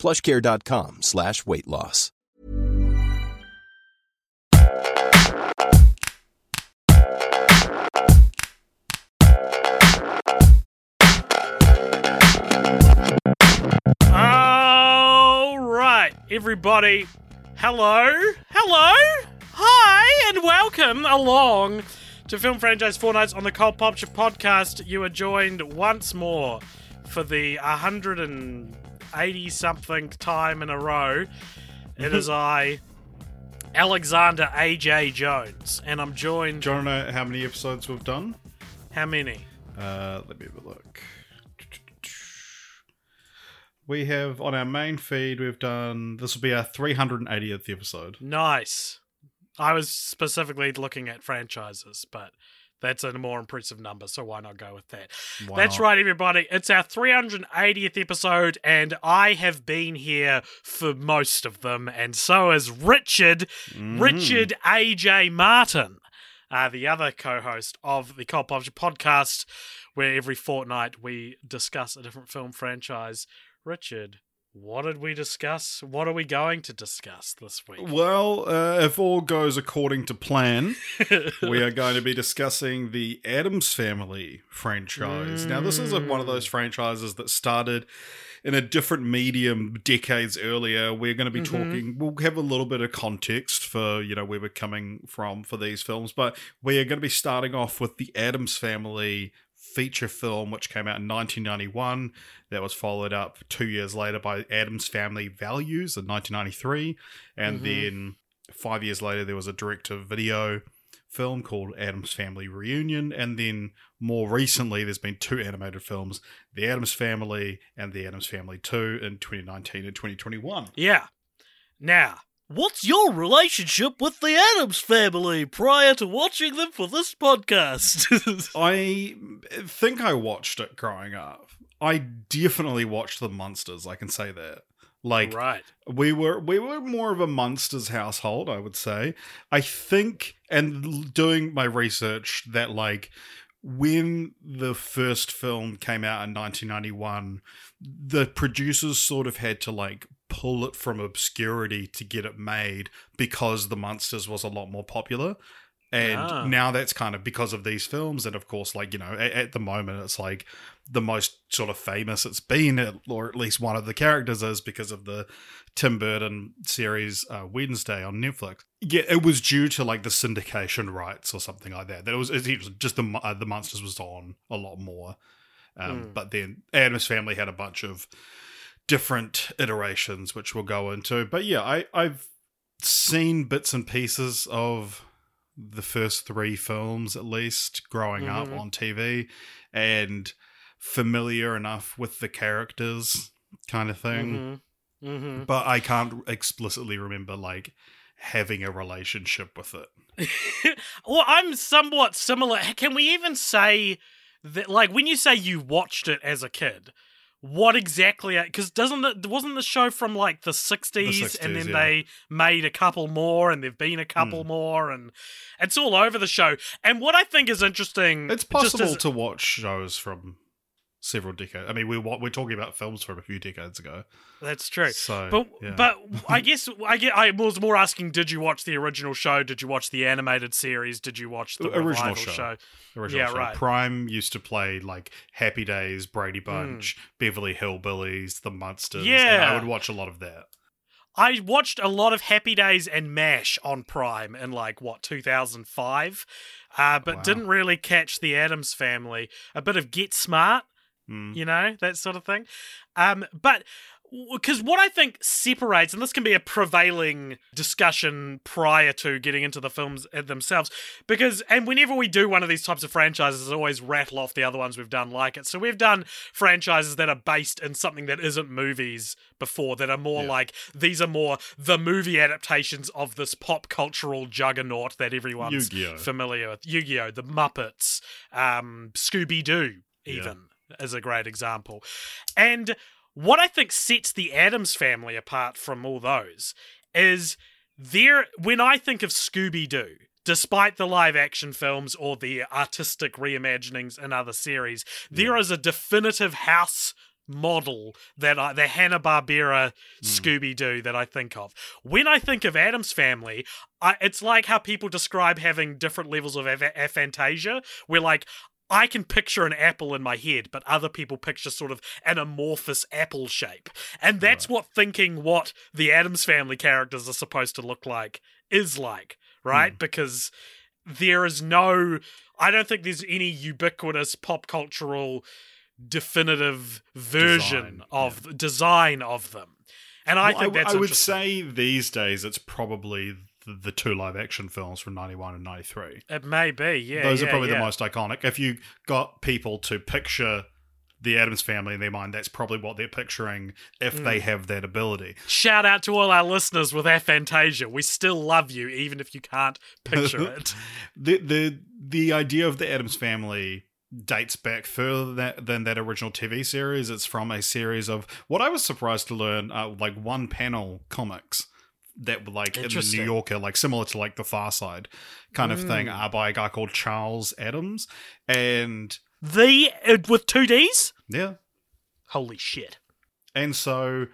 plushcare.com slash weight loss. All right, everybody. Hello, hello, hi, and welcome along to Film Franchise Fortnights on the Cult Popture podcast. You are joined once more for the 180 something time in a row. It is I, Alexander AJ Jones, and I'm joined. Do you want to know how many episodes we've done? How many? Uh, let me have a look. We have on our main feed, we've done this will be our 380th episode. Nice. I was specifically looking at franchises, but that's a more impressive number, so why not go with that? Why that's not? right, everybody. It's our 380th episode, and I have been here for most of them, and so has Richard, Mm. Richard AJ Martin, uh, the other co host of the Cult Popture podcast, where every fortnight we discuss a different film franchise. Richard, what did we discuss? What are we going to discuss this week? Well, uh, if all goes according to plan, we are going to be discussing the Addams Family franchise. Now, this is a, one of those franchises that started in a different medium decades earlier. We're going to be Mhm. talking, we'll have a little bit of context for, you know, where we're coming from for these films, but we are going to be starting off with the Addams Family feature film, which came out in 1991. That was followed up two years later by Addams Family Values in 1993. And Mhm. then five years later, there was a direct to video film called Addams Family Reunion. And then more recently, there's been two animated films The Addams Family and The Addams Family 2 in 2019 and 2021. Yeah. Now, what's your relationship with the Addams family prior to watching them for this podcast? I think I watched it growing up. I definitely watched the Munsters, I can say that. Like right. we were we were more of a monsters household i would say i think and doing my research that like when the first film came out in 1991 the producers sort of had to like pull it from obscurity to get it made because the Munsters was a lot more popular. And Ah. now that's kind of because of these films. And of course like you know at, at the moment it's like the most sort of famous it's been or at least one of the characters is because of the tim burton series uh, wednesday on netflix. Yeah it was due to like the syndication rights or something like that. That it was, it was just the uh, the Munsters was on a lot more. Um, Mm. but then Addams family had a bunch of different iterations which we'll go into but yeah i i've seen bits and pieces of the first three films at least growing Mhm. up on TV and familiar enough with the characters kind of thing hmm hmm but I can't explicitly remember like having a relationship with it. well, I'm somewhat similar. Can we even say that, like, when you say you watched it as a kid, what exactly? Because doesn't it wasn't the show from like the '60s, and 60s, then yeah. they made a couple more, and there've been a couple Hmm. more, and it's all over the show. And what I think is interesting, It's possible as- to watch shows from several decades. I mean, we we're talking about films from a few decades ago. That's true. So, But yeah. but I guess I get I was more asking: Did you watch the original show? Did you watch the animated series? Did you watch the Original show. show? original yeah, show. right. Prime used to play like Happy Days, Brady Hmm. Bunch, Beverly Hillbillies, The Munsters. and Yeah. I would watch a lot of that. I watched a lot of Happy Days and MASH on Prime in like what 2005, uh, but Wow. didn't really catch the Addams Family. A bit of Get Smart, Mm. you know that sort of thing. Um, but because what I think separates, and this can be a prevailing discussion prior to getting into the films themselves, because, and whenever we do one of these types of franchises, I always rattle off the other ones we've done like it. So we've done franchises that are based in something that isn't movies before, that are more Yeah. like, these are more the movie adaptations of this pop cultural juggernaut that everyone's Yu-Gi-Oh. familiar with. Yu Gi Oh!, The Muppets, um, Scooby Doo, Yeah. Is a great example. And what I think sets the Addams family apart from all those is there when I think of Scooby Doo, despite the live action films or the artistic reimaginings in other series, there is a definitive house model that I, the Hanna Barbera hmm. Scooby Doo that I think of. When I think of Addams Family, I, it's like how people describe having different levels of aph- aphantasia, where like I can picture an apple in my head, but other people picture sort of an amorphous apple shape. And that's what thinking what the Addams family characters are supposed to look like is like, right? Hmm. Because there is no I don't think there's any ubiquitous pop cultural definitive version Design, of design of them. And I Well, think that's I would say these days it's probably the, two live action films from 91 and 93. it may be, yeah. Those are probably yeah. the most iconic. If you got people to picture the Addams family in their mind, that's probably what they're picturing if Hmm. they have that ability. Shout out to all our listeners with aphantasia. We still love you, even if you can't picture it. The the the idea of the Addams family dates back further that, than that original TV series. It's from a series of what I was surprised to learn, uh, like one panel comics that were like in the New Yorker, like similar to like the Far Side kind of thing, Mm. uh, by a guy called Charles Addams, and The uh, with two D's. yeah, Holy shit! And so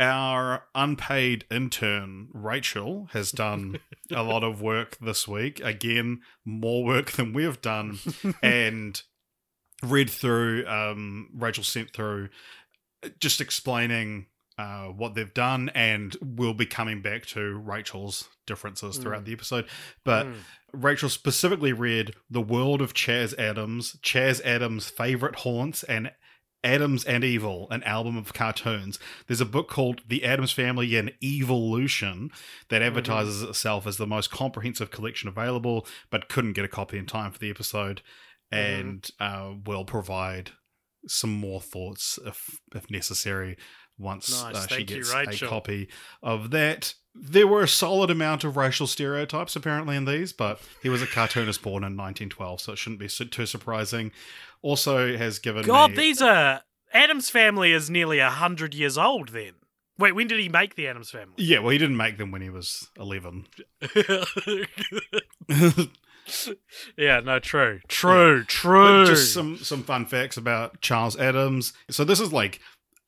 our unpaid intern, Rachel, has done a lot of work this week. Again, more work than we've done. and read through, um, Rachel sent through just explaining uh, what they've done, and we'll be coming back to Rachel's differences throughout the episode. But Mm. Rachel specifically read The World of Chas Addams, Chas Addams' Favorite Haunts, and Addams and Evil, an album of cartoons. There's a book called The Addams Family and Evolution that advertises itself as the most comprehensive collection available, but couldn't get a copy in time for the episode, and uh, will provide some more thoughts if if necessary once Nice. uh, she you, gets Rachel. a copy of that. There were a solid amount of racial stereotypes apparently in these, but he was a cartoonist born in 1912, so it shouldn't be too surprising. Also, has given God, me these are Addams family is nearly a hundred years old. Then, wait, when did he make the Addams family? yeah. Well, he didn't make them when he was 11. yeah, no, true, true, true. But just some some fun facts about Charles Addams. So this is like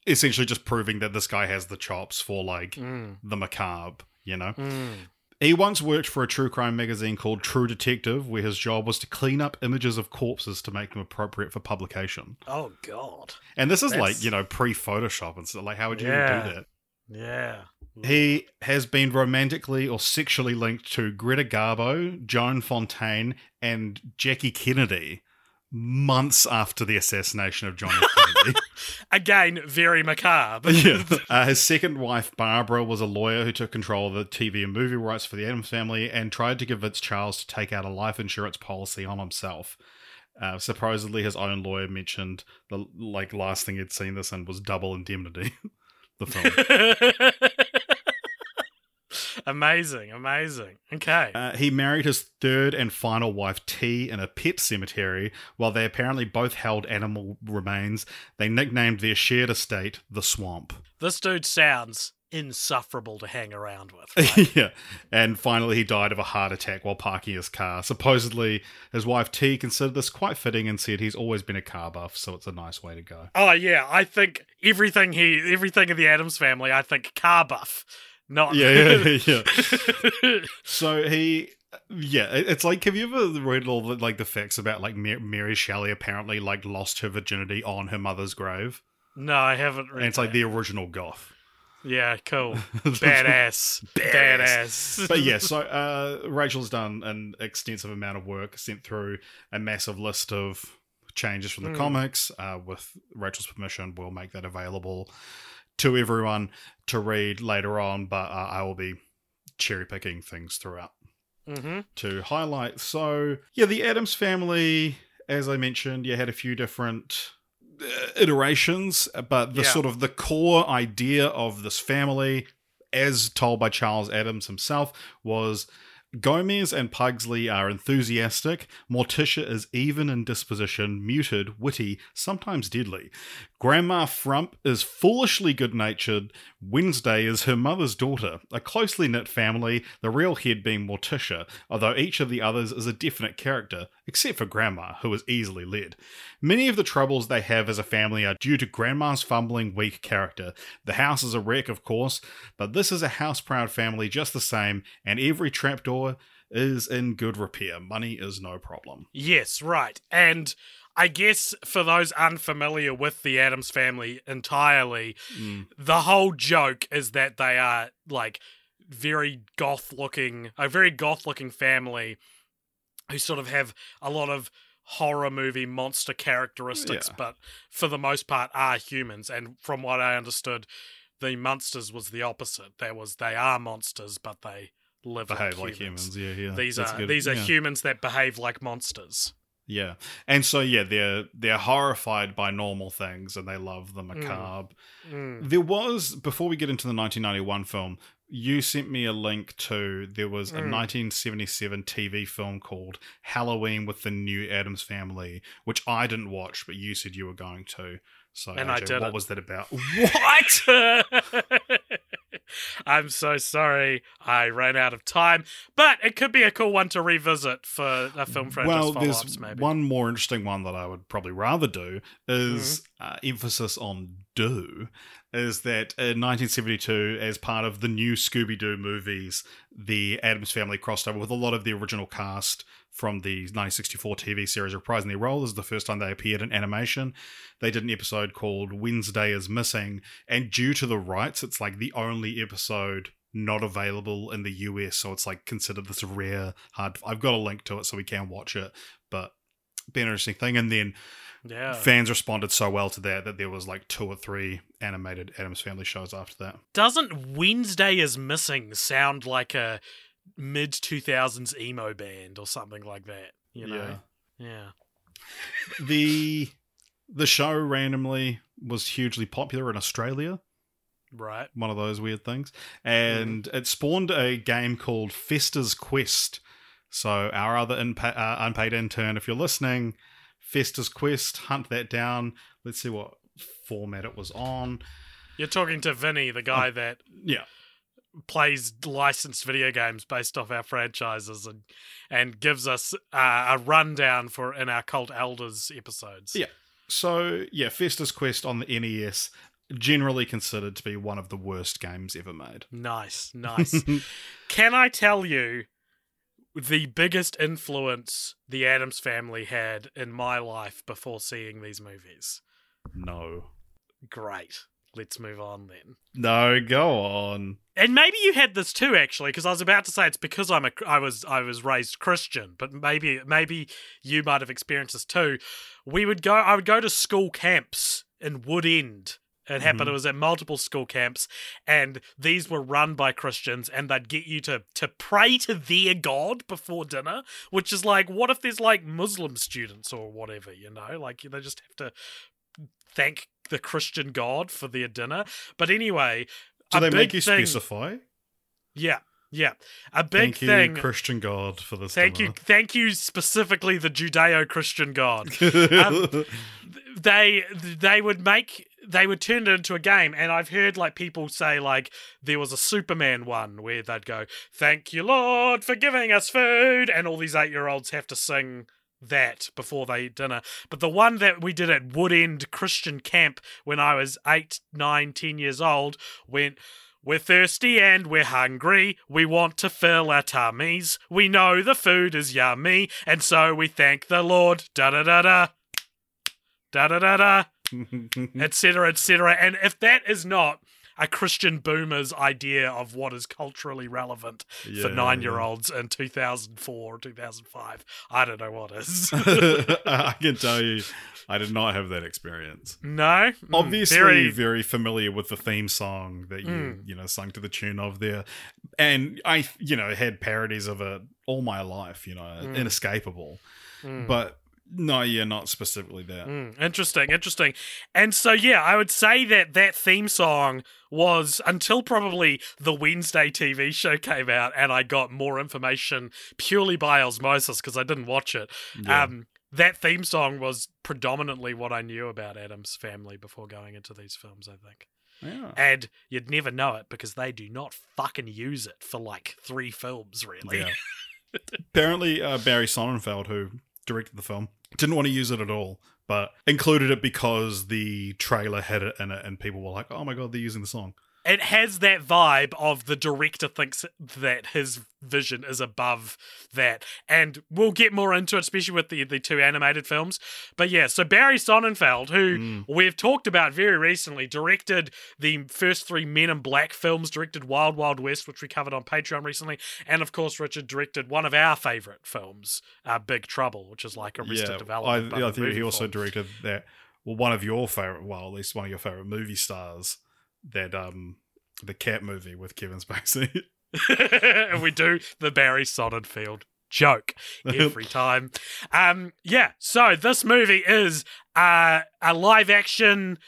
essentially just proving that this guy has the chops for like Mm, the macabre. You know, mm. he once worked for a true crime magazine called True Detective, where his job was to clean up images of corpses to make them appropriate for publication. Oh God. And this is That's- like you know pre Photoshop and stuff. Like, how would you Yeah. even do that? Yeah. He has been romantically or sexually linked to Greta Garbo, Joan Fontaine, and Jackie Kennedy months after the assassination of John F. Again, very macabre. yeah. Uh, his second wife, Barbara, was a lawyer who took control of the TV and movie rights for the Addams family and tried to convince Charles to take out a life insurance policy on himself. Uh, supposedly, his own lawyer mentioned the like last thing he'd seen this in was Double Indemnity, the film. Amazing, amazing. Okay. Uh, he married his third and final wife, T, in a pet cemetery. While they apparently both held animal remains, they nicknamed their shared estate the Swamp. this dude sounds insufferable to hang around with. right? yeah. And finally, he died of a heart attack while parking his car. Supposedly, his wife, T, considered this quite fitting and said he's always been a car buff, so it's a nice way to go. oh yeah, I think everything he, everything in the Addams family, I think car buff, not Yeah, yeah, yeah. So he. Yeah, it's like have you ever read all the, like the facts about like Mar- Mary Shelley apparently like lost her virginity on her mother's grave, no, I haven't read. and it's like that. the original goth. yeah, cool, badass, badass. but yeah, so uh, Rachel's done an extensive amount of work, sent through a massive list of changes from the Mm. comics. Uh, with Rachel's permission, we'll make that available to everyone to read later on, but uh, I will be cherry picking things throughout Mm-hmm. to highlight. So, yeah, the Addams family, as I mentioned, you had a few different uh, iterations, but the Yeah. sort of the core idea of this family, as told by Charles Addams himself, was Gomez and Pugsley are enthusiastic. Morticia is even in disposition, muted, witty, sometimes deadly. Grandma Frump is foolishly good natured. Wednesday is her mother's daughter. A closely knit family, the real head being Morticia, although each of the others is a definite character, except for Grandma, who is easily led. Many of the troubles they have as a family are due to Grandma's fumbling, weak character. The house is a wreck, of course, but this is a house proud family just the same, and every trapdoor is in good repair. Money is no problem. Yes, right. And I guess for those unfamiliar with the Addams family entirely, Mm. the whole joke is that they are like very goth looking, a very goth looking family who sort of have a lot of horror movie monster characteristics, Yeah. but for the most part are humans. And from what I understood, the Munsters was the opposite. There was they are monsters, but they live Behave like like humans. humans. Yeah, yeah. These That's are good. these are Yeah. humans that behave like monsters. Yeah, and so yeah, they're they're horrified by normal things, and they love the macabre. Mm. There was before we get into the 1991 film, you sent me a link to there was a Mm. 1977 TV film called Halloween with the New Addams Family, which I didn't watch, but you said you were going to. So And I didn't. What was that about? What? I'm so sorry. I ran out of time, but it could be a cool one to revisit for a film franchise well, there's Maybe. one more interesting one that I would probably rather do is Mm-hmm. uh, emphasis on do. Is that in 1972, as part of the new Scooby Doo movies, the Addams family crossed over with a lot of the original cast from the 1964 TV series reprising their role. This is the first time they appeared in animation. They did an episode called Wednesday is Missing, and due to the rights, it's like the only episode not available in the US, so it's like considered this rare hard. I've got a link to it so we can watch it, but be an interesting thing. And then yeah. fans responded so well to that that there was like two or three animated Addams Family shows after that. Doesn't Wednesday is Missing sound like a mid 2000s emo band or something like that? You know? Yeah. the the show randomly was hugely popular in Australia. Right. One of those weird things, and it spawned a game called Fester's Quest. So our other inpa- uh, unpaid intern, if you're listening, Fester's Quest, hunt that down. Let's see what format it was on. You're talking to Vinny, the guy that Yeah, plays licensed video games based off our franchises and and gives us uh, a rundown for in our cult elders episodes. Yeah. So yeah, Fester's Quest on the NES, generally considered to be one of the worst games ever made. Nice, nice. Can I tell you the biggest influence the Addams family had in my life before seeing these movies? no, Great. Let's move on then. no, go on. And maybe you had this too, actually, because I was about to say it's because I'm a I was I was raised Christian, but maybe maybe you might have experienced this too. We would go I would go to school camps in Wood End. It happened. Mhm. It was at multiple school camps, and these were run by Christians, and they'd get you to to pray to their God before dinner, which is like, what if there's like Muslim students or whatever, you know? Like they just have to thank the Christian God for their dinner. But anyway, Do a they make you thing- specify? yeah, yeah. A big Thank you, thing. Christian God, for this. thank you, thank you specifically the Judeo-Christian God. Um, they they would make they would turn it into a game, and I've heard like people say like there was a Superman one where they'd go, "Thank you, Lord, for giving us food," and all these eight-year-olds have to sing that before they eat dinner. But the one that we did at Wood End Christian Camp when I was eight, nine, ten years old went. We're thirsty and we're hungry. We want to fill our tummies. We know the food is yummy, and so we thank the Lord. Da da da da. Da da da da. Etc. Etc. And if that is not a Christian boomer's idea of what is culturally relevant for nine year olds in 2004 or 2005. I don't know what is. I can tell you, I did not have that experience. no? Mm, Obviously, very- very, familiar with the theme song that you Mm. you know sung to the tune of there, and I you know had parodies of it all my life. You know, Mm. inescapable. Mm. But no, yeah, not specifically that. Mm, interesting, interesting. And so, yeah, I would say that that theme song was until probably the Wednesday TV show came out, and I got more information purely by osmosis because I didn't watch it. Yeah. Um, that theme song was predominantly what I knew about Addams family before going into these films, I think. yeah. And you'd never know it because they do not fucking use it for like three films, really. Yeah. Apparently, uh, Barry Sonnenfeld, who directed the film, didn't want to use it at all, but included it because the trailer had it in it, and people were like, "Oh my god, they're using the song." It has that vibe of the director thinks that his vision is above that and we'll get more into it especially with the, the two animated films but yeah so barry sonnenfeld who Mm. we've talked about very recently directed the first three men in black films directed wild wild west which we covered on patreon recently and of course richard directed one of our favorite films uh, big trouble which is like arrested yeah, development I, I think he also directed that. Well, one of your favorite, well, at least one of your favorite movie stars, that um, the Cat movie with Kevin Spacey. and we do the Barry Sonnenfeld joke every time. Um, yeah, so this movie is uh, a live action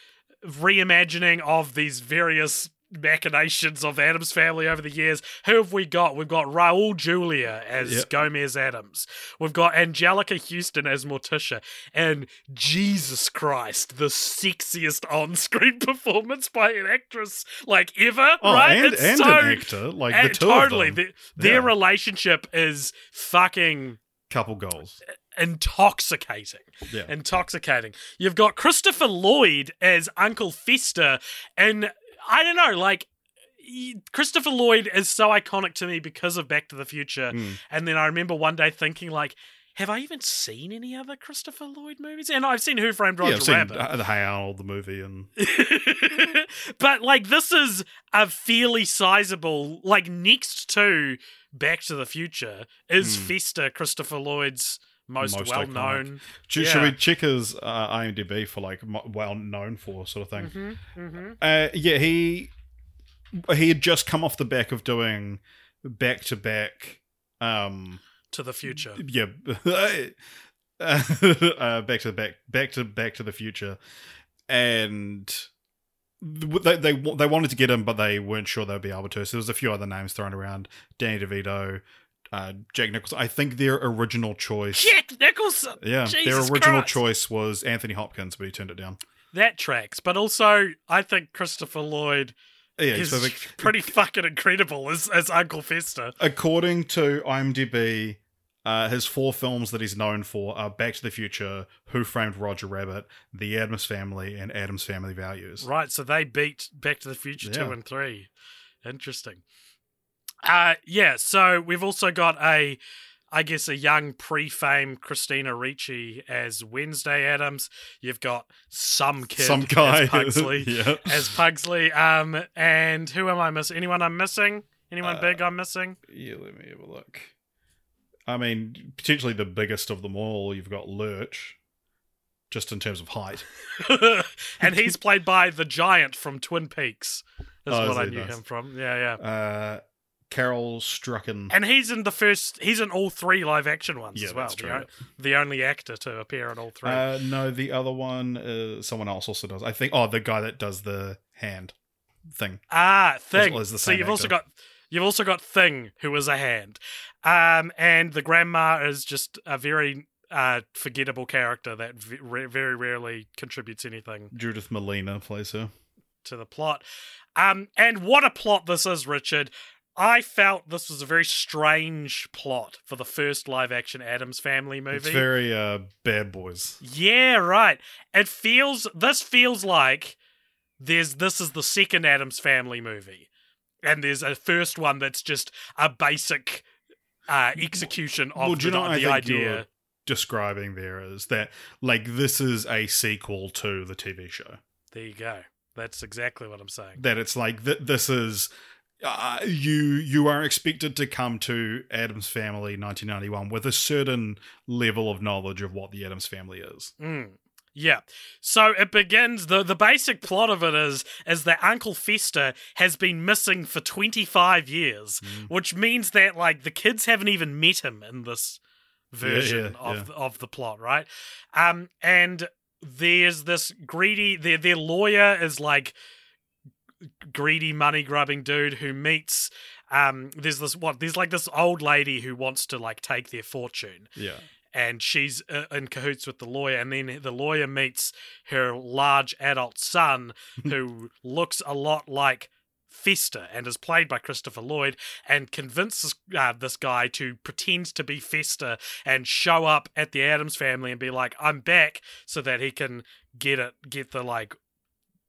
reimagining of these various machinations of Addams family over the years. Who have we got? We've got Raul Julia as Yep. Gomez Adams. We've got Anjelica Huston as Morticia. And Jesus Christ, the sexiest on screen performance by an actress like ever, Oh, right? and, It's and so- an actor, like the two totally, of them. the- their Yeah. relationship is fucking couple goals. intoxicating. Yeah. Intoxicating. You've got Christopher Lloyd as Uncle Fester, and I don't know, like. Christopher Lloyd is so iconic to me because of Back to the Future. Mm. And then I remember one day thinking, like, have I even seen any other Christopher Lloyd movies? And I've seen Who Framed Yeah, Roger I've seen Rabbit. uh, the Hey Arnold, the movie, and but like this is a fairly sizable like next to Back to the Future is. Fester Christopher Lloyd's most, Most well known. Should, Yeah. should we check his uh, IMDb for like well known for sort of thing? Mm-hmm, mm-hmm. Uh, yeah, he he had just come off the back of doing back to back. Um, To the future. yeah, uh, back to the back, back to Back to the Future, and they they they wanted to get him, but they weren't sure they'd be able to. So there was a few other names thrown around: Danny DeVito, uh, Jack Nicholson. I think their original choice. Jack Nicholson. Yeah, their original Christ. choice was Anthony Hopkins, but he turned it down. That tracks. But also, I think Christopher Lloyd Yeah, is so the- pretty fucking incredible as, as Uncle Fester. according to IMDb, uh, his four films that he's known for are Back to the Future, Who Framed Roger Rabbit, The Addams Family, and Addams Family Values. Right, so they beat Back to the Future 2 and 3. Interesting. Uh yeah, so we've also got a I guess a young pre-fame Christina Ricci as Wednesday Addams. You've got some kid Some guy. as Pugsley yeah. as Pugsley. Um and who am I missing? Anyone I'm missing? Anyone Uh, big I'm missing? yeah, let me have a look. I mean, potentially the biggest of them all, you've got Lurch, just in terms of height. and he's played by the giant from Twin Peaks. Is Oh, is what I knew Nice. him from. Yeah, yeah. Uh, Carel Struycken. And he's in the first. He's in all three live action ones Yeah, as well. that's the true. o- The, only actor to appear in all three. Uh, no, the other one, uh, someone else also does. I think. Oh, the guy that does the hand thing. ah, Thing. as the so you've also got you've also got Thing, who is a hand, um, and the grandma is just a very uh, forgettable character that v- very rarely contributes anything Judith Malina plays her. to the plot. Um, and what a plot this is, Richard. I felt this was a very strange plot for the first live action Addams Family movie. It's very uh, Bad Boys. Yeah, right. It feels this feels like there's this is the second Addams Family movie, and there's a first one that's just a basic uh, execution of Well, do you the, know the idea. you're describing there is that like this is a sequel to the TV show. There you go. That's exactly what I'm saying. that it's like th- this is uh, you you are expected to come to Addams Family 1991 with a certain level of knowledge of what the Addams Family is. Mm. Yeah. So it begins the the basic plot of it is is that Uncle Fester has been missing for 25 years, which means that like the kids haven't even met him in this version yeah, of yeah. Of the plot, right? Um and there's this greedy their their lawyer is like greedy money grubbing dude who meets um there's this what there's like this old lady who wants to like take their fortune Yeah. and she's uh, in cahoots with the lawyer and then the lawyer meets her large adult son who looks a lot like Fester and is played by Christopher Lloyd and convinces uh, this guy to pretend to be Fester and show up at the Addams family and be like I'm back so that he can get it get the like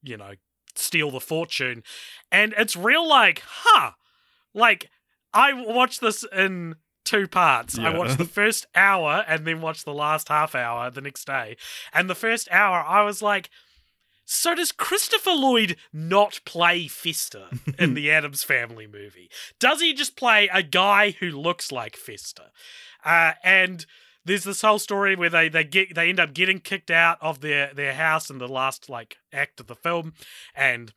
you know steal the fortune and it's real like huh like I watched this in two parts. I watched the first hour and then watched the last half hour the next day. And the first hour, I was like, so does Christopher Lloyd not play Fester in the Addams Family movie? Does he just play a guy who looks like Fester? Uh, and there's this whole story where they, they get they end up getting kicked out of their, their house in the last like act of the film, and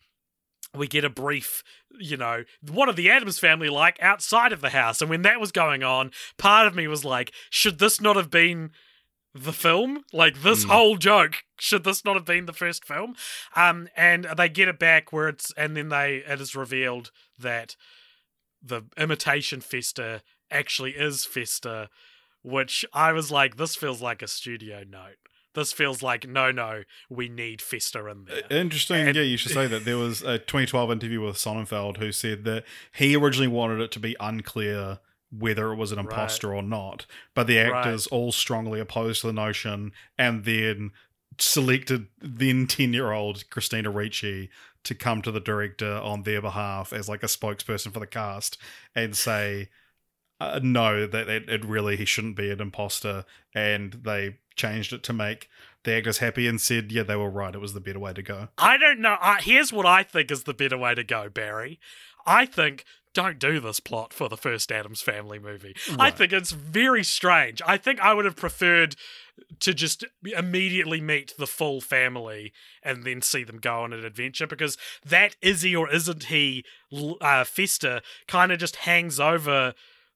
we get a brief, you know, what are the Addams family like outside of the house? And when that was going on, part of me was like, should this not have been the film? Like this Hmm. whole joke, should this not have been the first film? Um, and they get it back where it's, and then they it is revealed that the imitation Fester actually is Fester, which I was like, this feels like a studio note. This feels like no, no, we need Fester in uh, there. Interesting. And- yeah, you should say that there was a 2012 interview with Sonnenfeld who said that he originally wanted it to be unclear whether it was an Right. imposter or not, but the actors all strongly opposed to the notion and then selected then 10 year old Christina Ricci to come to the director on their behalf as like a spokesperson for the cast and say, uh, no, that it, it really he shouldn't be an imposter, and they changed it to make the actors happy and said, yeah, they were right. It was the better way to go. I don't know. Uh, here's what I think is the better way to go, Barry. I think don't do this plot for the first Addams Family movie. I think it's very strange. I think I would have preferred to just immediately meet the full family and then see them go on an adventure because that is he or isn't he uh, Fester kind of just hangs over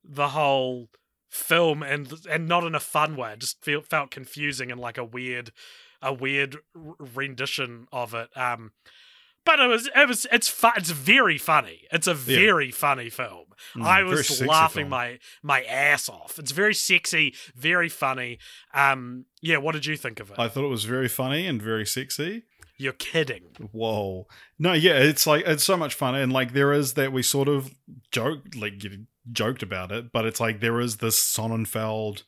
the whole film and and not in a fun way. It just feel, felt confusing and like a weird a weird rendition of it. Um, but it was it was it's fu- it's very funny. It's a very funny film. Mm, I was laughing film. my my ass off. It's very sexy, very funny. Um, yeah. What did you think of it? I thought it was very funny and very sexy. You're kidding. Whoa. No, yeah, it's like it's so much fun and like there is that we sort of joke like joked about it, but it's like there is this Sonnenfeld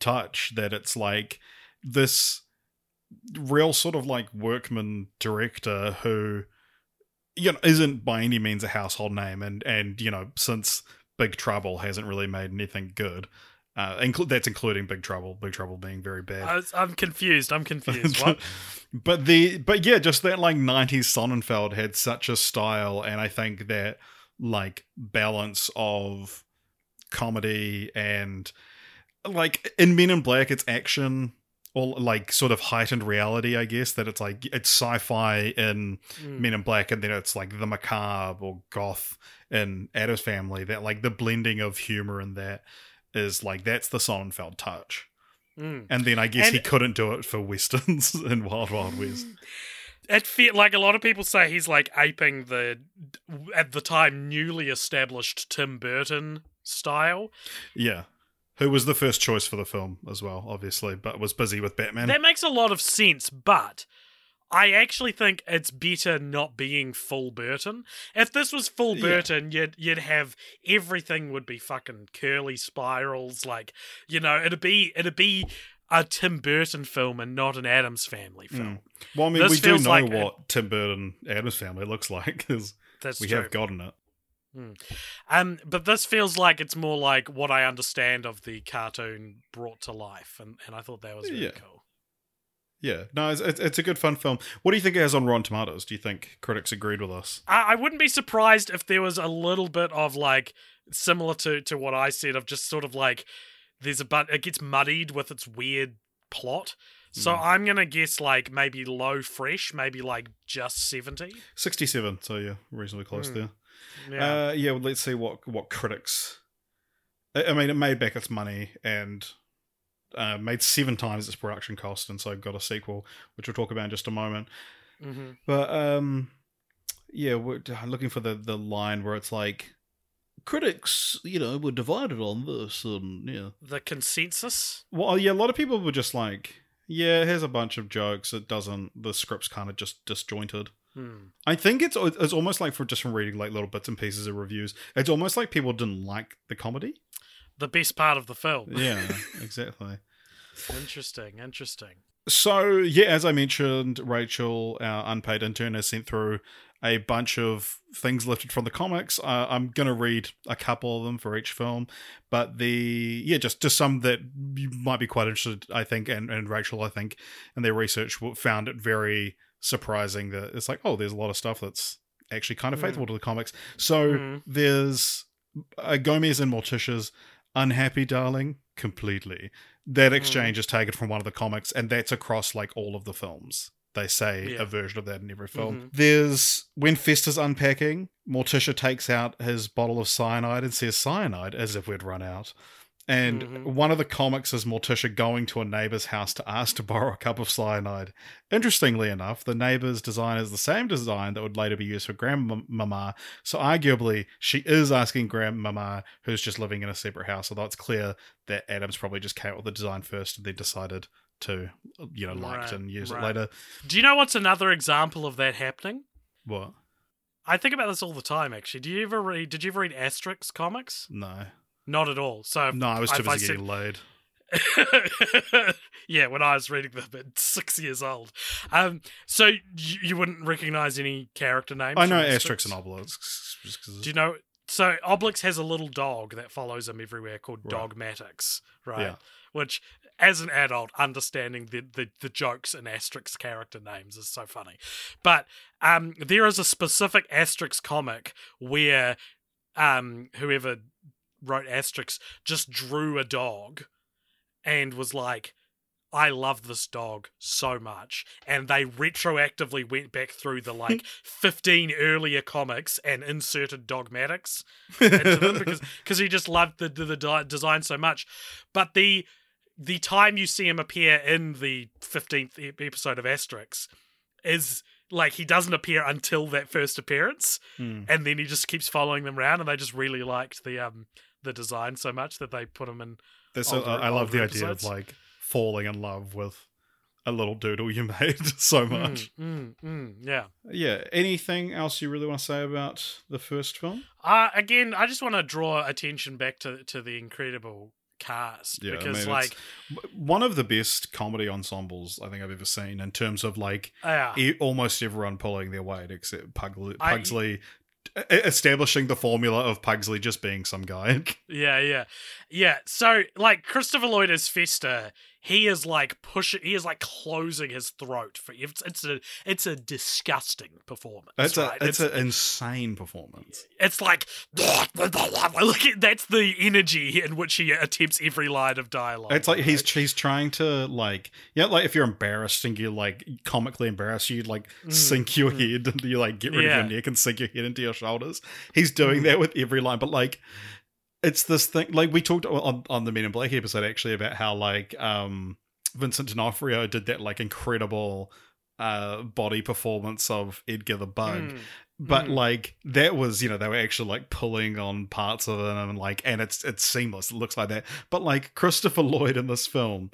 touch that it's like this real sort of like workman director who you know isn't by any means a household name and and you know since Big Trouble hasn't really made anything good. Uh, inclu- that's including Big Trouble. Big Trouble being very bad. I I'm confused. I'm confused. What? but the but yeah, just that like '90s Sonnenfeld had such a style, and I think that like balance of comedy and like in Men in Black, it's action or like sort of heightened reality. I guess that it's like it's sci-fi in Mm. Men in Black, and then it's like the macabre or goth in Addams Family. That like the blending of humor in that is like that's the Sonnenfeld touch. Mm. And then I guess And- he couldn't do it for westerns in Wild Wild West. It feel like a lot of people say he's like aping the at the time newly established Tim Burton style. Yeah. Who was the first choice for the film as well, obviously, but was busy with Batman. That makes a lot of sense, but I actually think it's better not being full Burton. If this was full Yeah. Burton, you'd you'd have everything would be fucking curly spirals, like you know, it'd be it'd be a Tim Burton film and not an Addams Family film. well, I mean, this we do know like a- what Tim Burton Addams Family looks like because we true. have gotten it. Um, but this feels like it's more like what I understand of the cartoon brought to life, and, and I thought that was really Yeah. cool. Yeah, no, it's, it's it's a good fun film. What do you think it has on Rotten Tomatoes? Do you think critics agreed with us? I, I wouldn't be surprised if there was a little bit of like similar to to what I said of just sort of like there's a but it gets muddied with its weird plot. So Hmm. I'm gonna guess like maybe low fresh, maybe like just seventy. Sixty-seven. So yeah, reasonably close Hmm. there. Yeah. Uh, yeah, well, let's see what what critics. I mean, it made back its money and uh, made seven times its production cost, and so got a sequel, which we'll talk about in just a moment. hmm But um, yeah, we're looking for the the line where it's like critics, you know, were divided on this, and yeah. The consensus. Well, yeah, a lot of people were just like, yeah, here's a bunch of jokes. It doesn't. The script's kind of just disjointed. Hmm. I think it's it's almost like for just from reading like little bits and pieces of reviews, it's almost like people didn't like the comedy. The best part of the film. Yeah, exactly. Interesting. Interesting. So yeah, as I mentioned, Rachel, our unpaid intern, has sent through a bunch of things lifted from the comics. Uh, I'm gonna read a couple of them for each film, but the yeah, just just some that you might be quite interested. I think, and and Rachel, I think, in their research found it very surprising that it's like, oh, there's a lot of stuff that's actually kind of Mm. faithful to the comics. So Mm. there's uh, Gomez and Morticia's "Unhappy Darling" completely. That exchange is taken from one of the comics, and that's across like all of the films. They say Yeah. a version of that in every film. Mhm. There's when Fester's unpacking, Morticia takes out his bottle of cyanide and says cyanide as if we'd run out. And Mhm. one of the comics is Morticia going to a neighbor's house to ask to borrow a cup of cyanide. Interestingly enough, the neighbor's design is the same design that would later be used for Grandmama, so arguably she is asking Grandmama, who's just living in a separate house, although it's clear that Addams probably just came up with the design first and then decided to, you know, like it Right, and use right. it later. Do you know what's another example of that happening? What? I think about this all the time. Actually, do you ever read? Did you ever read Asterix comics? No. Not at all. So No, I was too busy getting laid. yeah, when I was reading them at six years old. Um, so you, you wouldn't recognize any character names? I know from Asterix and Obelix. Do you know? So Obelix has a little dog that follows him everywhere called Right. Dogmatix, right? Yeah. Which, as an adult, understanding the, the, the jokes in Asterix character names is so funny. But um, there is a specific Asterix comic where um, whoever wrote Asterix just drew a dog and was like, I love this dog so much. And they retroactively went back through the like 15 earlier comics and inserted Dogmatix into them because cause he just loved the, the, the design so much. But the the time you see him appear in the 15th e- episode of Asterix is like he doesn't appear until that first appearance Hmm. and then he just keeps following them around and they just really liked the um the design so much that they put him in That's older- I love the older idea of like falling in love with a little doodle you made so much. Mm, mm, mm, yeah. Yeah. Anything else you really want to say about the first film? Uh again, I just want to draw attention back to to the incredible cast Yeah, I because mean, like one of the best comedy ensembles I think I've ever seen in terms of like yeah. e- almost everyone pulling their weight except Pugsley, Pugsley e- establishing the formula of Pugsley just being some guy. Yeah, yeah, yeah. So, like Christopher Lloyd as Fester, he is like pushing, he is like closing his throat for it's it's a it's a disgusting performance. It's right? a it's an insane performance. it's like look that's the energy in which he attempts every line of dialogue. It's like he's right? he's trying to like yeah, like if you're embarrassed and you're like comically embarrassed, you like sink your head and you like get rid Mm. Yeah. Mm. of your neck and sink your head into your shoulders. He's doing that with every line, but like it's this thing like we talked on on the Men in Black episode actually about how like um Vincent D'Onofrio did that like incredible uh body performance of Edgar the Bug. Mm. But Mm. like that was, you know, they were actually like pulling on parts of it and like and it's it's seamless. It looks like that. But like Christopher Lloyd in this film,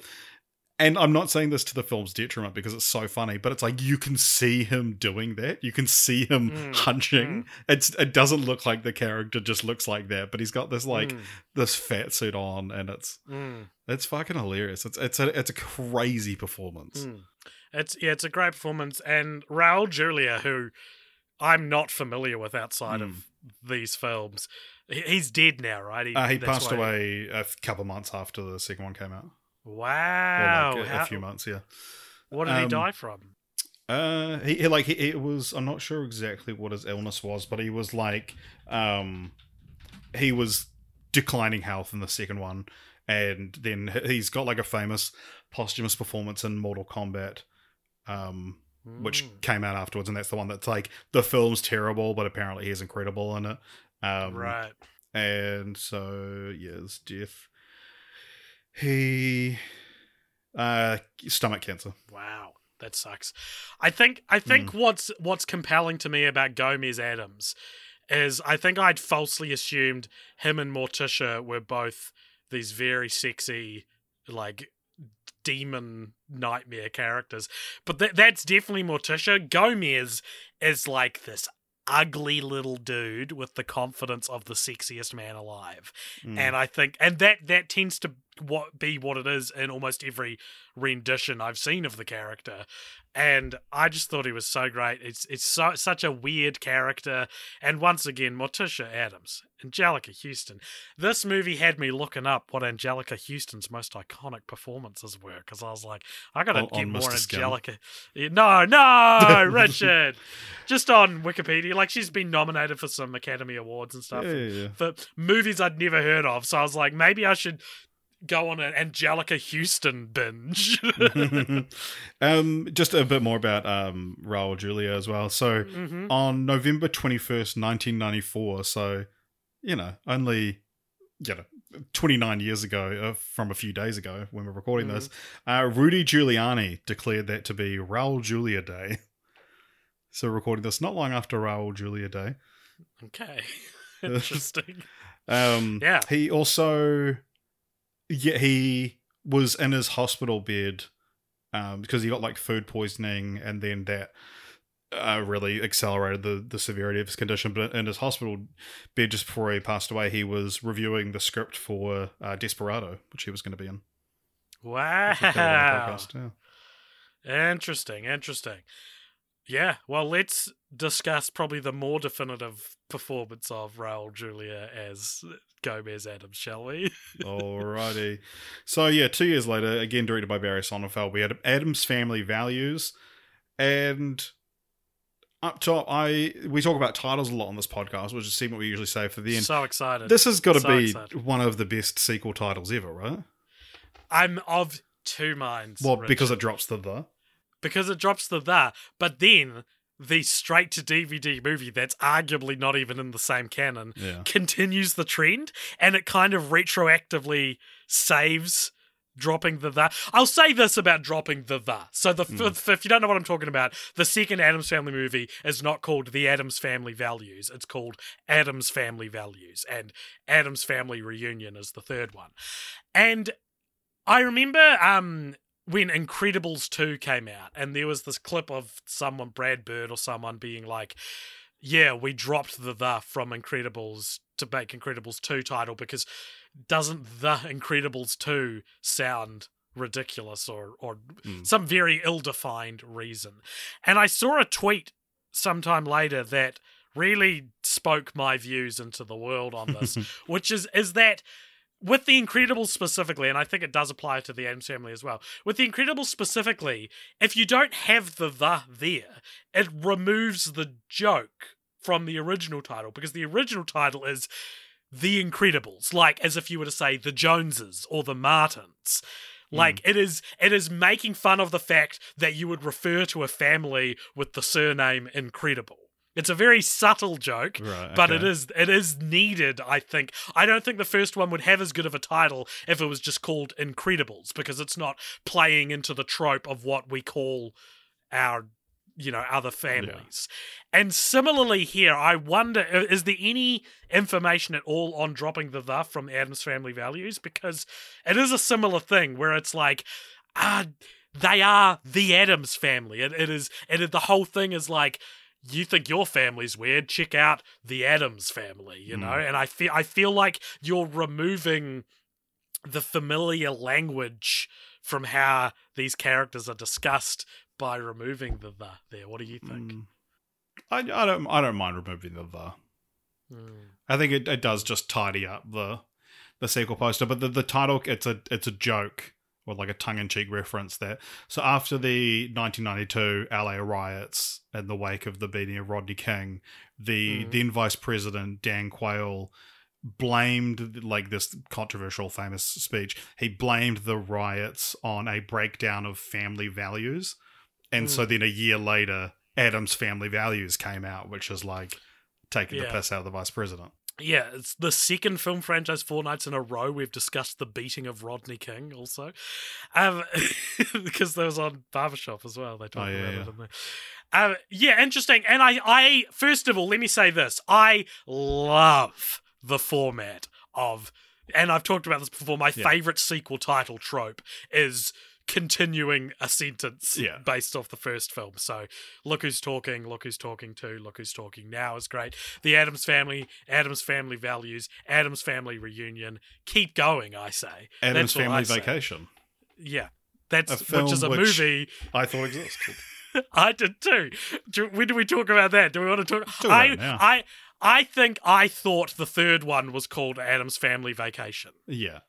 and I'm not saying this to the film's detriment because it's so funny, but it's like you can see him doing that. You can see him Mm, hunching. It's it doesn't look like the character just looks like that, but he's got this like Mm. this fat suit on and it's Mm. it's fucking hilarious. It's it's a it's a crazy performance. Mm. It's yeah, it's a great performance, and Raul Julia, who I'm not familiar with outside of these films, he's dead now, right? He, Uh, he passed away a couple months after the second one came out. Wow, like a, a few months, yeah. What did he Um, die from? Uh, he, he like he, it was. I'm not sure exactly what his illness was, but he was like, um, he was declining health in the second one, and then he's got like a famous posthumous performance in Mortal Kombat, um, which Mm, came out afterwards, and that's the one that's like the film's terrible, but apparently he's incredible in it. Um, right. and so yeah, his death. He, uh, stomach cancer. Wow, that sucks. I think I think Hmm. what's what's compelling to me about Gomez Addams is I think I'd falsely assumed him and Morticia were both these very sexy like demon nightmare characters. But that that's definitely Morticia. Gomez is like this ugly little dude with the confidence of the sexiest man alive. Mm. and I think and that that tends to what be what it is in almost every rendition I've seen of the character. And I just thought he was so great. It's it's so such a weird character. And once again, Morticia Addams, Anjelica Huston. This movie had me looking up what Anjelica Huston's most iconic performances were because I was like, I gotta get more Mr. Anjelica. Yeah, No, no, Richard. Just on Wikipedia, like she's been nominated for some Academy Awards and stuff Yeah, yeah, yeah. for movies I'd never heard of. So I was like, maybe I should go on an Anjelica Huston binge. um, just a bit more about um, Raul Julia as well. So Mhm. on November 21st, 1994, so, you know, only, you know, 29 years ago uh, from a few days ago when we're recording Mhm. this, uh, Rudy Giuliani declared that to be Raul Julia Day. So recording this not long after Raul Julia Day. Okay. Interesting. Um, Yeah. He also, yeah, he was in his hospital bed um, because he got like food poisoning, and then that uh, really accelerated the the severity of his condition. But in his hospital bed just before he passed away, he was reviewing the script for uh, Desperado, which he was going to be in. Wow. Which we've covered on the podcast, yeah. Interesting. Interesting. Yeah. Well, let's discuss probably the more definitive performance of Raul Julia as Gomez Addams, shall we? Alrighty. So yeah, two years later, again directed by Barry Sonnenfeld, we had Addams Family Values, and up top, I we talk about titles a lot on this podcast, which is a segment we usually say for the end. so excited. this has got to so be excited. one of the best sequel titles ever, right? I'm of two minds. Well, because it drops the the. Because it drops the the, but then the straight to DVD movie that's arguably not even in the same canon Yeah. continues the trend and it kind of retroactively saves dropping the the. I'll say this about dropping the the. So the Mm. if you don't know what I'm talking about, the second Addams Family movie is not called The Addams Family Values. It's called Addams Family Values and Addams Family Reunion is the third one. And I remember um when Incredibles 2 came out and there was this clip of someone Brad Bird or someone being like yeah, we dropped the the from Incredibles to make Incredibles 2 title because doesn't the Incredibles 2 sound ridiculous or or Mm. some very ill-defined reason. And I saw a tweet sometime later that really spoke my views into the world on this, which is is that with the Incredibles specifically, and I think it does apply to the Addams family as well. With the Incredibles specifically, if you don't have the the there, it removes the joke from the original title because the original title is The Incredibles, like as if you were to say the Joneses or the Martins. Like hmm. it is it is making fun of the fact that you would refer to a family with the surname Incredible. It's a very subtle joke, Right. but it is it is needed i think. I don't think the first one would have as good of a title if it was just called incredibles because it's not playing into the trope of what we call our you know other families. And similarly here i wonder is there any information at all on dropping the the from addams family values? Because it is a similar thing where it's like ah they are the addams family. It, it is it the whole thing is like you think your family's weird check out the addams family you know and i feel i feel like you're removing the familiar language from how these characters are discussed by removing the the there what do you think Mm. I, I don't I don't mind removing the the. Mm. I think it, it does just tidy up the the sequel poster, but the, the title it's a it's a joke or like a tongue-in-cheek reference that. So after the 1992 LA riots in the wake of the beating of Rodney King, the Mhm. then Vice President Dan Quayle blamed like this controversial famous speech. He blamed the riots on a breakdown of family values. And so then a year later addams family values came out which is like taking Yeah. the piss out of the vice president Yeah, it's the second film franchise Fortnights in a row we've discussed the beating of Rodney King also. Um because there was on Barbershop as well. They talked Oh, yeah, about yeah. it, didn't they? Um, yeah, interesting. And I, I first of all, let me say this. I love the format of and I've talked about this before, my Yeah. favorite sequel title trope is continuing a sentence Yeah. based off the first film. So look who's talking, look who's talking to, look who's talking now is great. The Addams family, Addams family values, Addams family reunion. Keep going, I say. addams That's family say. vacation Yeah. That's A which is a which- movie i thought existed I did too. Do, when do we talk about that? Do we want to talk? talk I. I, I think I thought the third one was called Addams Family Vacation. Yeah.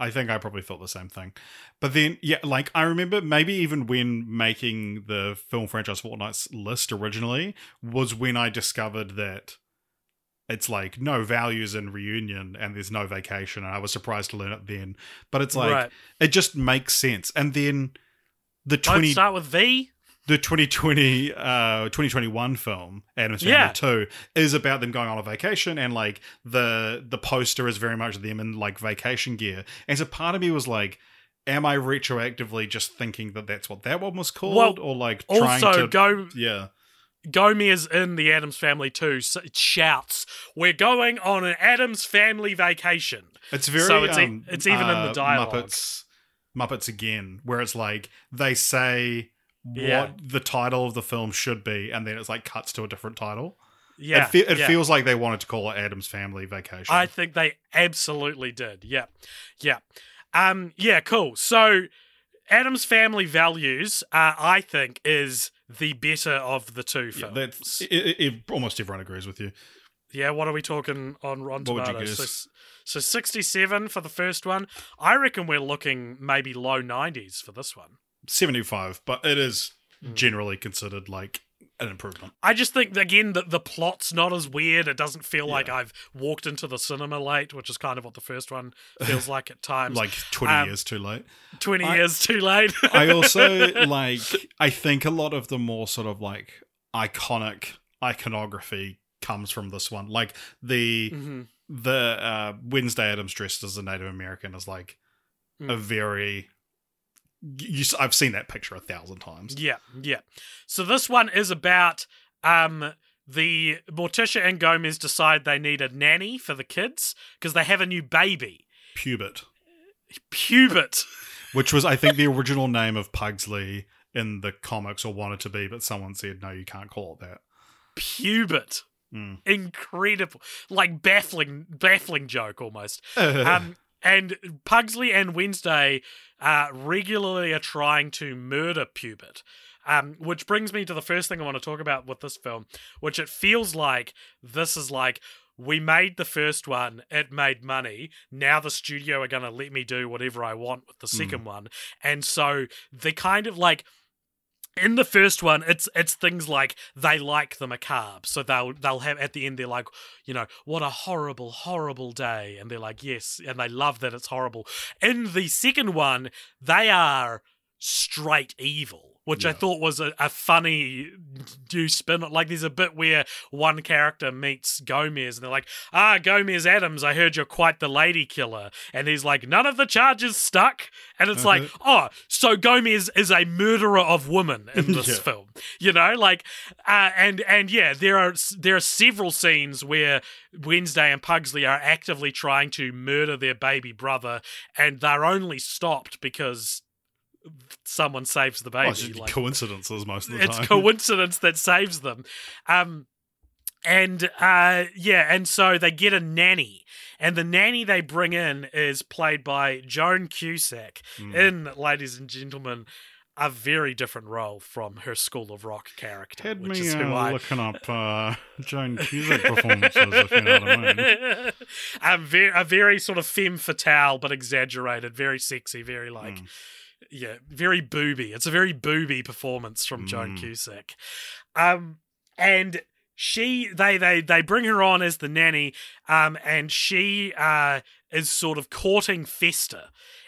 I think I probably thought the same thing. But then, yeah, like I remember maybe even when making the film franchise Fortnights list originally was when I discovered that it's like no values in reunion and there's no vacation. And I was surprised to learn it then. But it's like, right. it just makes sense. And then the Don't 20, start with V. the 2020 uh 2021 film Addams Family Yeah. 2 is about them going on a vacation and like the the poster is very much them in like vacation gear and so part of me was like am I retroactively just thinking that that's what that one was called Well, or like trying Also, to Go yeah Gomez in the Addams Family too shouts, "We're going on an Addams Family vacation." it's very So it's e- um, it's even in the uh, dialogue. Muppets Muppets again where it's like they say Yeah. what the title of the film should be and then it's like cuts to a different title Yeah, it, fe- it yeah. feels like they wanted to call it Addams Family Vacation I think they absolutely did. Yeah. Yeah. Um yeah, cool. So Addams family values uh, I think is the better of the two Yeah, films. that's it, it, almost everyone agrees with you. yeah, what are we talking on Rotten What would you Tomatoes? So, so 67 for the first one. I reckon we're looking maybe low 90s for this one. Seventy-five, but it is Mm. generally considered like an improvement. I just think again that the plot's not as weird. It doesn't feel like I've walked into the cinema late, which is kind of what the first one feels like at times. Like twenty Um, years too late. twenty I- years too late. I also like. I think a lot of the more sort of like iconic iconography comes from this one. Like the Mhm. the uh, Wednesday Addams dressed as a Native American is like a Mm. very. You, I've seen that picture a thousand times. Yeah, yeah. So this one is about um the Morticia and Gomez decide they need a nanny for the kids because they have a new baby, Pubert. Pubert. which was I think the original name of Pugsley in the comics or wanted to be, but someone said no, you can't call it that. Pubert. Mm. Incredible, like baffling, baffling joke almost. um, and Pugsley and Wednesday uh, regularly are trying to murder Pubert. Um, which brings me to the first thing I want to talk about with this film, which it feels like this is like we made the first one, it made money. Now the studio are going to let me do whatever I want with the second one, and so they kind of like in the first one, it's it's things like they like the macabre, so they'll they'll have at the end they're like, you know, what a horrible, horrible day, and they're like, yes, and they love that it's horrible. In the second one, they are straight evil, which I thought was a, a funny new spin. Like, there's a bit where one character meets Gomez, and they're like, "Ah, Gomez Addams, I heard you're quite the lady killer," and he's like, "None of the charges stuck," and it's like, "Oh, so Gomez is a murderer of women in this Yeah. film." You know, like, uh, and and yeah, there are there are several scenes where Wednesday and Pugsley are actively trying to murder their baby brother, and they're only stopped because someone saves the baby. It's just like- coincidences most of the it's time. It's coincidence that saves them. Um, and uh, yeah, and so they get a nanny, and the nanny they bring in is played by Joan Cusack Mm. in Ladies and Gentlemen. a very different role from her School of Rock character, Had which me is who uh, I looking up uh, Joan Cusack performances, if you know what I mean. a, very, a very sort of femme fatale, but exaggerated, very sexy, very like, Mm. Yeah, very booby. It's a very booby performance from Joan Mm. Cusack. Um, and she, they, they, they bring her on as the nanny, um, and she uh, is sort of courting Fester.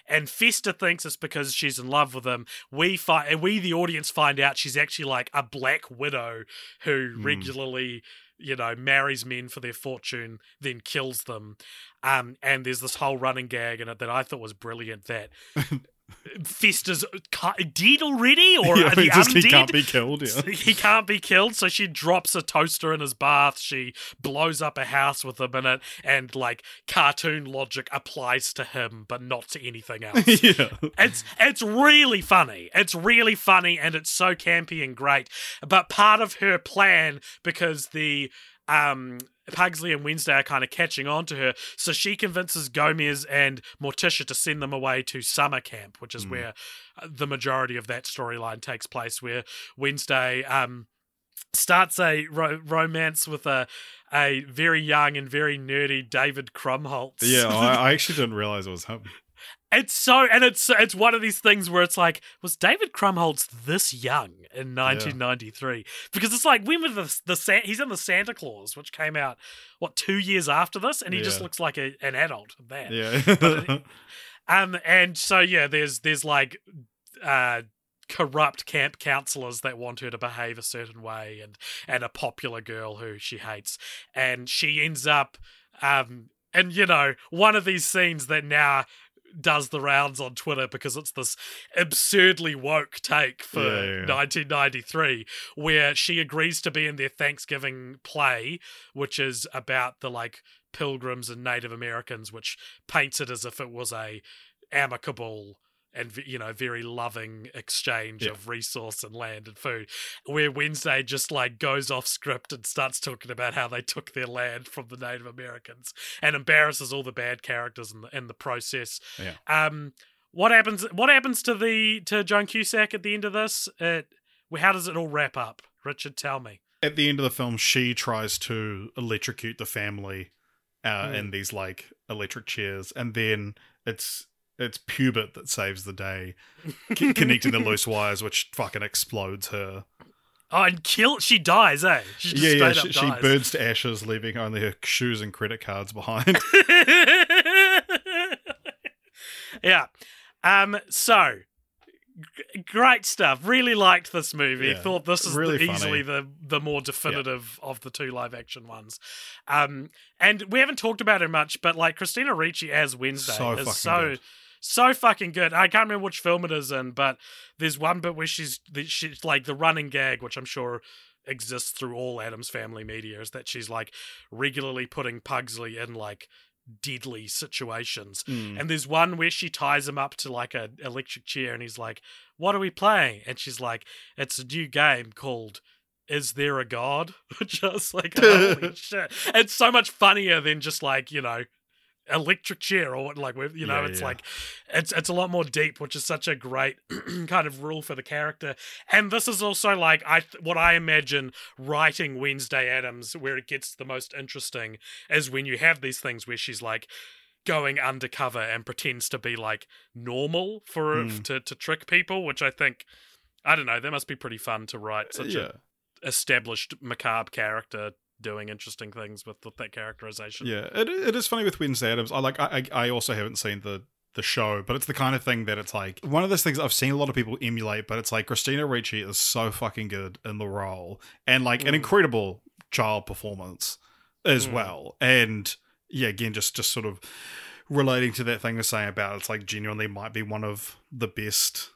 And Fester thinks it's because she's in love with him. We find, we the audience find out she's actually like a black widow who Mm. regularly, you know, marries men for their fortune, then kills them. Um, and there's this whole running gag in it that I thought was brilliant. That Ca- dead already, or yeah, they he just he can't be killed. Yeah. he can't be killed, so she drops a toaster in his bath. She blows up a house with him in it, and like cartoon logic applies to him, but not to anything else. yeah. It's it's really funny. It's really funny and it's so campy and great. But part of her plan, because the um Pugsley and Wednesday are kind of catching on to her, so she convinces Gomez and Morticia to send them away to summer camp, which is Mm. where uh, the majority of that storyline takes place. Where Wednesday um starts a ro- romance with a a very young and very nerdy David Krumholtz. Yeah, I, I actually didn't realize it was him. It's so, and it's it's one of these things where it's like, was David Krumholtz this young in 1993? Because it's like, when was the the he's in the Santa Claus, which came out what two years after this, and he just looks like a, an adult. of That, Yeah. um, and so yeah, there's there's like, uh, corrupt camp counselors that want her to behave a certain way, and and a popular girl who she hates, and she ends up, um, and you know, one of these scenes that now does the rounds on Twitter because it's this absurdly woke take for Yeah, yeah, yeah. 1993 where she agrees to be in their Thanksgiving play which is about the like pilgrims and Native Americans which paints it as if it was a amicable and you know very loving exchange Yeah. of resource and land and food where wednesday just like goes off script and starts talking about how they took their land from the native americans and embarrasses all the bad characters in the, in the process Yeah. um what happens what happens to the to joan cusack at the end of this it, how does it all wrap up richard tell me At the end of the film, she tries to electrocute the family uh, Hmm. in these like electric chairs, and then it's it's Pubert that saves the day, c- connecting the loose wires, which fucking explodes her. oh and kill she dies eh she just yeah, yeah. She, she burns to ashes, leaving only her shoes and credit cards behind. yeah. Um. So, great stuff. Really liked this movie. Yeah, Thought this is really the, easily the the more definitive of the two live action ones. Um. And we haven't talked about her much, but like Christina Ricci as Wednesday So is so. good. So fucking good. I can't remember which film it is in, but there's one bit where she's she's like the running gag, which I'm sure exists through all Addams family media, is that she's like regularly putting Pugsley in like deadly situations. Mm. And there's one where she ties him up to like a electric chair, and he's like, "What are we playing?" And she's like, "It's a new game called." Is there a god? just like holy shit! It's so much funnier than just like you know, electric chair or what like we- you know. Yeah, it's yeah. like it's it's a lot more deep, which is such a great kind of rule for the character. And this is also like I what I imagine writing Wednesday Addams, where it gets the most interesting, is when you have these things where she's like going undercover and pretends to be like normal for Mm. to to trick people, which I think I don't know. That must be pretty fun to write such yeah. a established macabre character doing interesting things with, with that characterization. Yeah, it, it is funny with Wednesday Addams. I like. I I also haven't seen the the show, but it's the kind of thing that it's like one of those things I've seen a lot of people emulate. But it's like Christina Ricci is so fucking good in the role, and like an Mm. incredible child performance as Mm. well. And yeah, again, just just sort of relating to that thing we're saying about it's like genuinely might be one of the best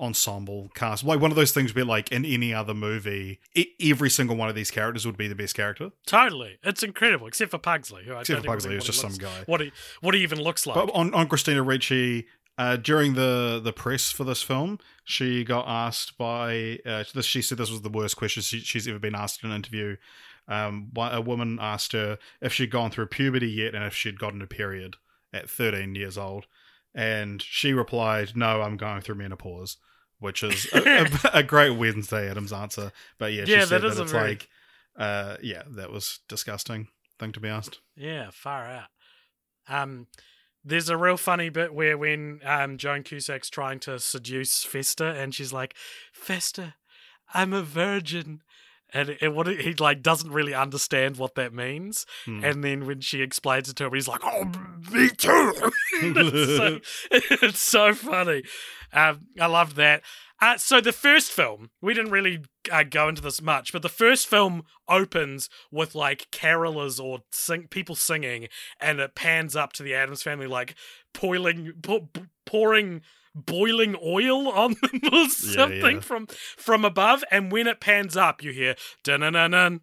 ensemble cast like one of those things where like in any other movie every single one of these characters would be the best character Totally, it's incredible. Except for Pugsley, who I Except don't for Pugsley, think who's what he just some guy. What he what he even looks like. But on, on Christina Ricci, uh, during the, the press for this film, she got asked by uh, this. She said this was the worst question she, she's ever been asked in an interview. Um, a woman asked her if she'd gone through puberty yet and if she'd gotten a period at 13 years old, and she replied, "No, I'm going through menopause." which is a, a, a great Wednesday Addams answer. But yeah, she Yeah, said that that, it's very- like, uh, yeah, that was disgusting thing to be asked. Yeah, far out. Um, there's a real funny bit where when um Joan Cusack's trying to seduce Fester, and she's like, "Fester, I'm a virgin." And it, it- what it- he like doesn't really understand what that means, Hmm. and then when she explains it to him, he's like, "Oh, me too." it's, so, it's so funny. Um, I loved that. Uh, so the first film, we didn't really uh, go into this much, but the first film opens with like carolers or sing- people singing, and it pans up to the Addams family like pouring, pou- pouring boiling oil on them or something yeah. from from above. And when it pans up, you hear dun dun dun dun.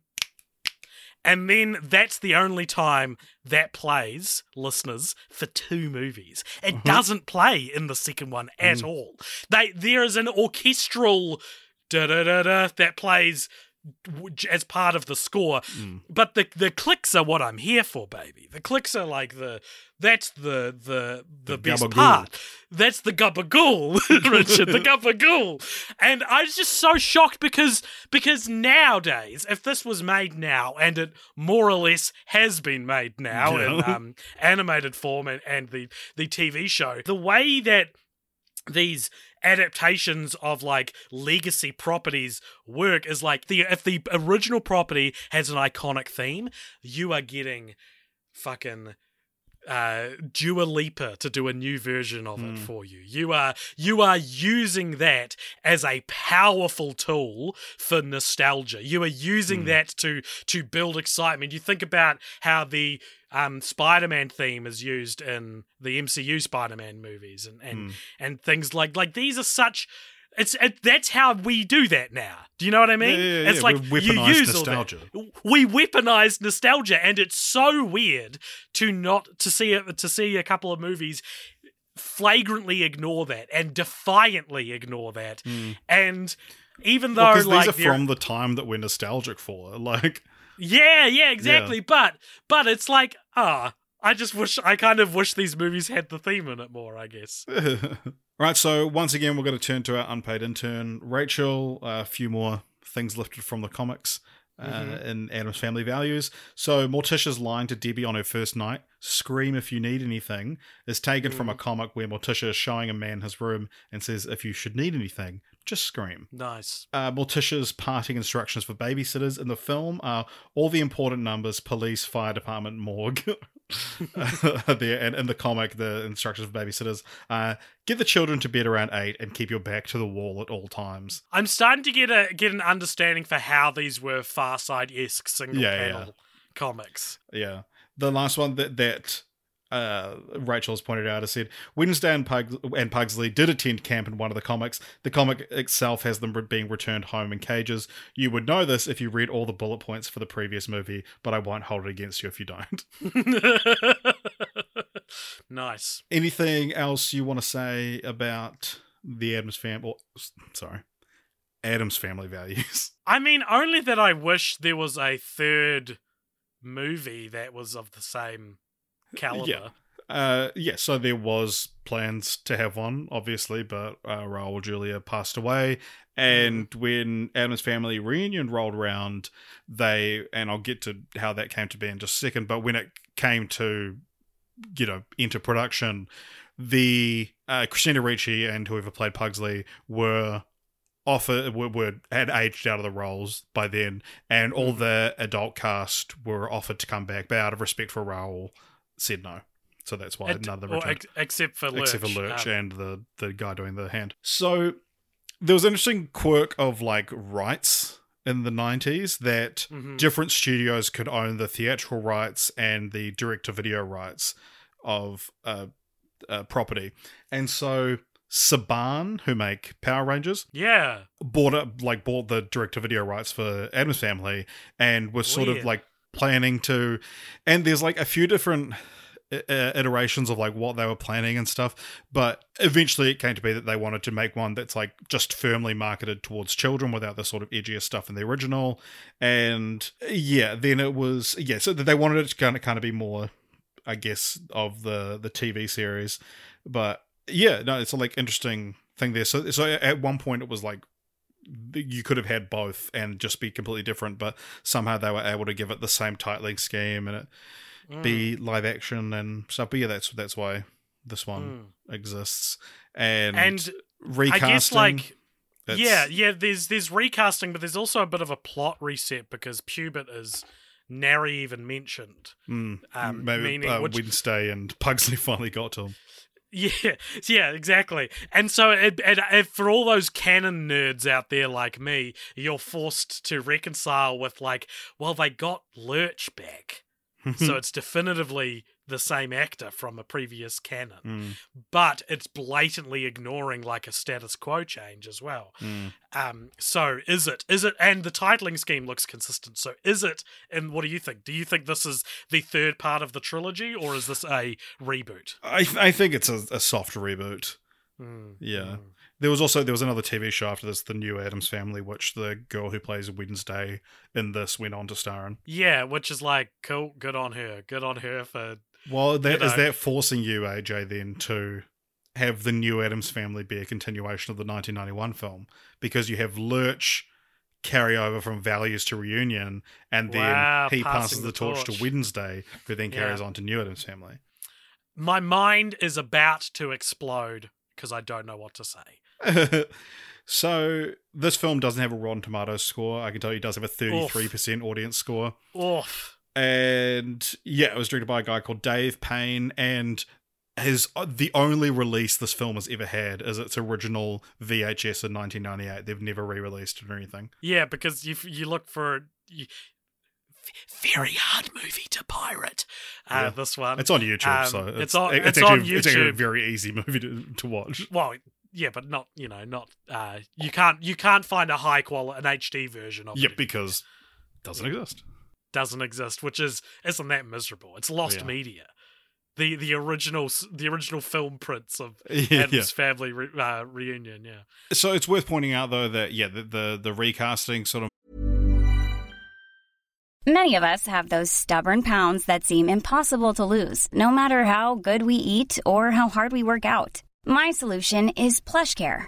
And then that's the only time that plays, listeners, for two movies. It mm-hmm. doesn't play in the second one at mm. all. They there is an orchestral da da da da that plays as part of the score, Mm. but the the clicks are what I'm here for, baby. The clicks are like the that's the the the, The best gabagool. part. That's the gabagool, Richard, the gabagool. And I was just so shocked because because nowadays, if this was made now, and it more or less has been made now in um, animated form and, and the the TV show, the way that these adaptations of like legacy properties work is like the if the original property has an iconic theme, you are getting fucking uh Dua Lipa to do a new version of it Hmm. for you. You are you are using that as a powerful tool for nostalgia. You are using Hmm. that to to build excitement. You think about how the um Spider-Man theme is used in the MCU Spider-Man movies and and, Hmm. and things like like these are such it's it, that's how we do that now. Do you know what I mean? Yeah, yeah, yeah. It's like We've you weaponized use all that nostalgia. we weaponize nostalgia and it's so weird to not to see it to see a couple of movies flagrantly ignore that and defiantly ignore that and even though Because like these are from the time that we're nostalgic for. Like, yeah yeah exactly but but it's like ah i just wish i kind of wish these movies had the theme in it more i guess right. So once again, we're going to turn to our unpaid intern, Rachel. A few more things lifted from the comics. Uh, Mm-hmm. in Addams Family Values. So Morticia's line to Debbie on her first night, "Scream if you need anything," is taken from a Mm. comic where Morticia is showing a man his room and says, "If you should need anything, just scream." nice uh, Morticia's parting instructions for babysitters in the film are all the important numbers police, fire department, morgue. there and in the comic, the instructions for babysitters uh, get the children to bed around eight and keep your back to the wall at all times. i'm starting to get a get an understanding for how these were far side-esque single Yeah, yeah. panel comics Yeah. The last one that that uh, Rachel's pointed out has said Wednesday and, Pug- and Pugsley did attend camp in one of the comics. The comic itself has them being returned home in cages. You would know this if you read all the bullet points for the previous movie, but I won't hold it against you if you don't. nice Anything else you want to say about the Addams family? Sorry, Addams family values. I mean, only that I wish there was a third movie that was of the same caliber. Yeah. Uh, yeah, so there was plans to have one, obviously, but uh, Raul Julia passed away, and when Addams family reunion rolled around, they and I'll get to how that came to be in just a second. But when it came to, you know, into production, the uh, Christina Ricci and whoever played Pugsley were offer were, were had aged out of the roles by then, and all the adult cast were offered to come back, but out of respect for Raul, said no. So that's why It- none of them returned ex- except for Lurch. except for Lurch Um, and the the guy doing the hand. So there was an interesting quirk of like rights in the 90s that Mhm. different studios could own the theatrical rights and the direct to video rights of uh, uh, property. And so Saban, who make Power Rangers, yeah. bought up like bought the direct to video rights for Addams Family and was sort Weird. of like planning to and there's like a few different iterations of like what they were planning and stuff but eventually it came to be that they wanted to make one that's like just firmly marketed towards children without the sort of edgier stuff in the original and yeah then it was yeah so they wanted it to kind of kind of be more i guess of the the tv series but yeah no it's a like interesting thing there. So so at one point it was like you could have had both and just be completely different, but somehow they were able to give it the same titling scheme and it Mm. be live action and stuff. But yeah, that's that's why this one exists. And, and recasting. I guess like yeah, yeah. There's there's recasting, but there's also a bit of a plot reset because Pubert is nary even mentioned. mm, um, maybe meaning uh, which- Wednesday and Pugsley finally got to him. Yeah, yeah, exactly. And so, it, it, it, for all those canon nerds out there like me, you're forced to reconcile with like, well, they got Lurch back, so it's definitively the same actor from a previous canon, Mm, but it's blatantly ignoring like a status quo change as well. mm. Um, so is it? Is it? And the titling scheme looks consistent. So is it? And what do you think? Do you think this is the third part of the trilogy, or is this a reboot? I I think it's a, a soft reboot. Mm, Yeah. mm. There was also there was another TV show after this, The New Addams Family, which the girl who plays Wednesday in this went on to star in. Yeah, which is like cool. Good on her. Good on her for. Well, that You is know. that forcing you, AJ, then to have the New Addams Family be a continuation of the 1991 film because you have Lurch carry over from Values to Reunion, and then Wow, he passes the, torch, torch. to Wednesday, who then carries Yeah. on to New Addams Family. My mind is about to explode because I don't know what to say. so this film doesn't have a Rotten Tomatoes score. I can tell you it does have a 33% audience score. Oof. And yeah, it was directed by a guy called Dave Payne, and his the only release this film has ever had is its original VHS in 1998. They've never re-released it or anything. Yeah, because you you look for. You, very hard movie to pirate. Uh, Yeah. This one. It's on YouTube, Um, so it's it's, on- it's, it's actually, on It's actually a very easy movie to, to watch. well, yeah, but not you know not uh you can't you can't find a high quality an HD version of Yep, it. because it doesn't exist. Doesn't exist, which is isn't that miserable? It's lost Yeah. media. The the original the original film prints of Yeah, Addams family re- uh, reunion. Yeah. So it's worth pointing out though that yeah, the the, the recasting sort of Many of us have those stubborn pounds that seem impossible to lose, no matter how good we eat or how hard we work out. My solution is PlushCare.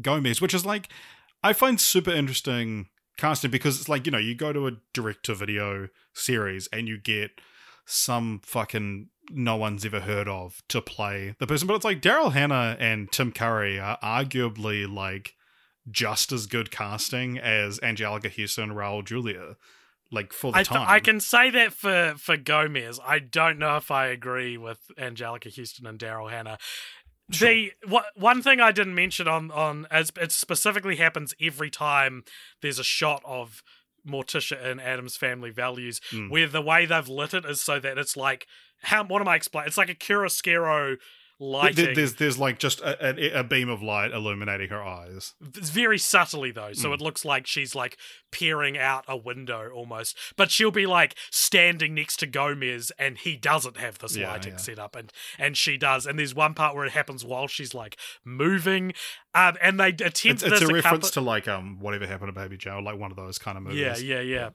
Gomez, which is like I find super interesting casting because it's like you know you go to a direct to video series and you get some fucking no one's ever heard of to play the person, but it's like Daryl Hannah and Tim Curry are arguably like just as good casting as Anjelica Huston and Raul Julia. Like for the I, th- time, I can say that for, for Gomez. I don't know if I agree with Anjelica Huston and Daryl Hannah. The wha- one thing I didn't mention on on as it specifically happens every time there's a shot of Morticia and Addams family values, Mm. where the way they've lit it is so that it's like how what am I explaining? It's like a chiaroscuro lighting. th- There's there's like just a, a, a beam of light illuminating her eyes. It's very subtly though, so Mm. it looks like she's like peering out a window almost. But she'll be like standing next to Gomez, and he doesn't have this Yeah, lighting yeah. set up, and and she does. And there's one part where it happens while she's like moving, um, and they attempt It's, this it's a a reference couple- to like um whatever happened to Baby Jane, like one of those kind of movies. yeah, yeah, yeah.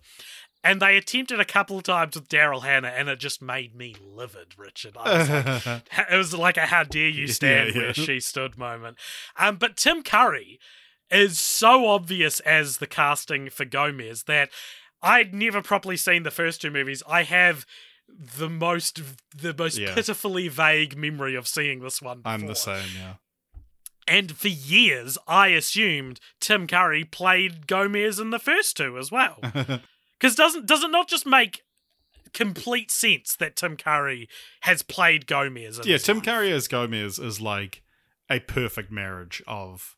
And they attempted a couple of times with Daryl Hannah, and it just made me livid, Richard. Was like, it was like a "How dare you stand yeah. where she stood" moment. Um, but Tim Curry is so obvious as the casting for Gomez that I'd never properly seen the first two movies. I have the most the most Yeah. pitifully vague memory of seeing this one. I'm the same. Yeah. And for years, I assumed Tim Curry played Gomez in the first two as well. Because doesn't does it not just make complete sense that Tim Curry has played Gomez? Yeah, Tim one? Curry as Gomez is like a perfect marriage of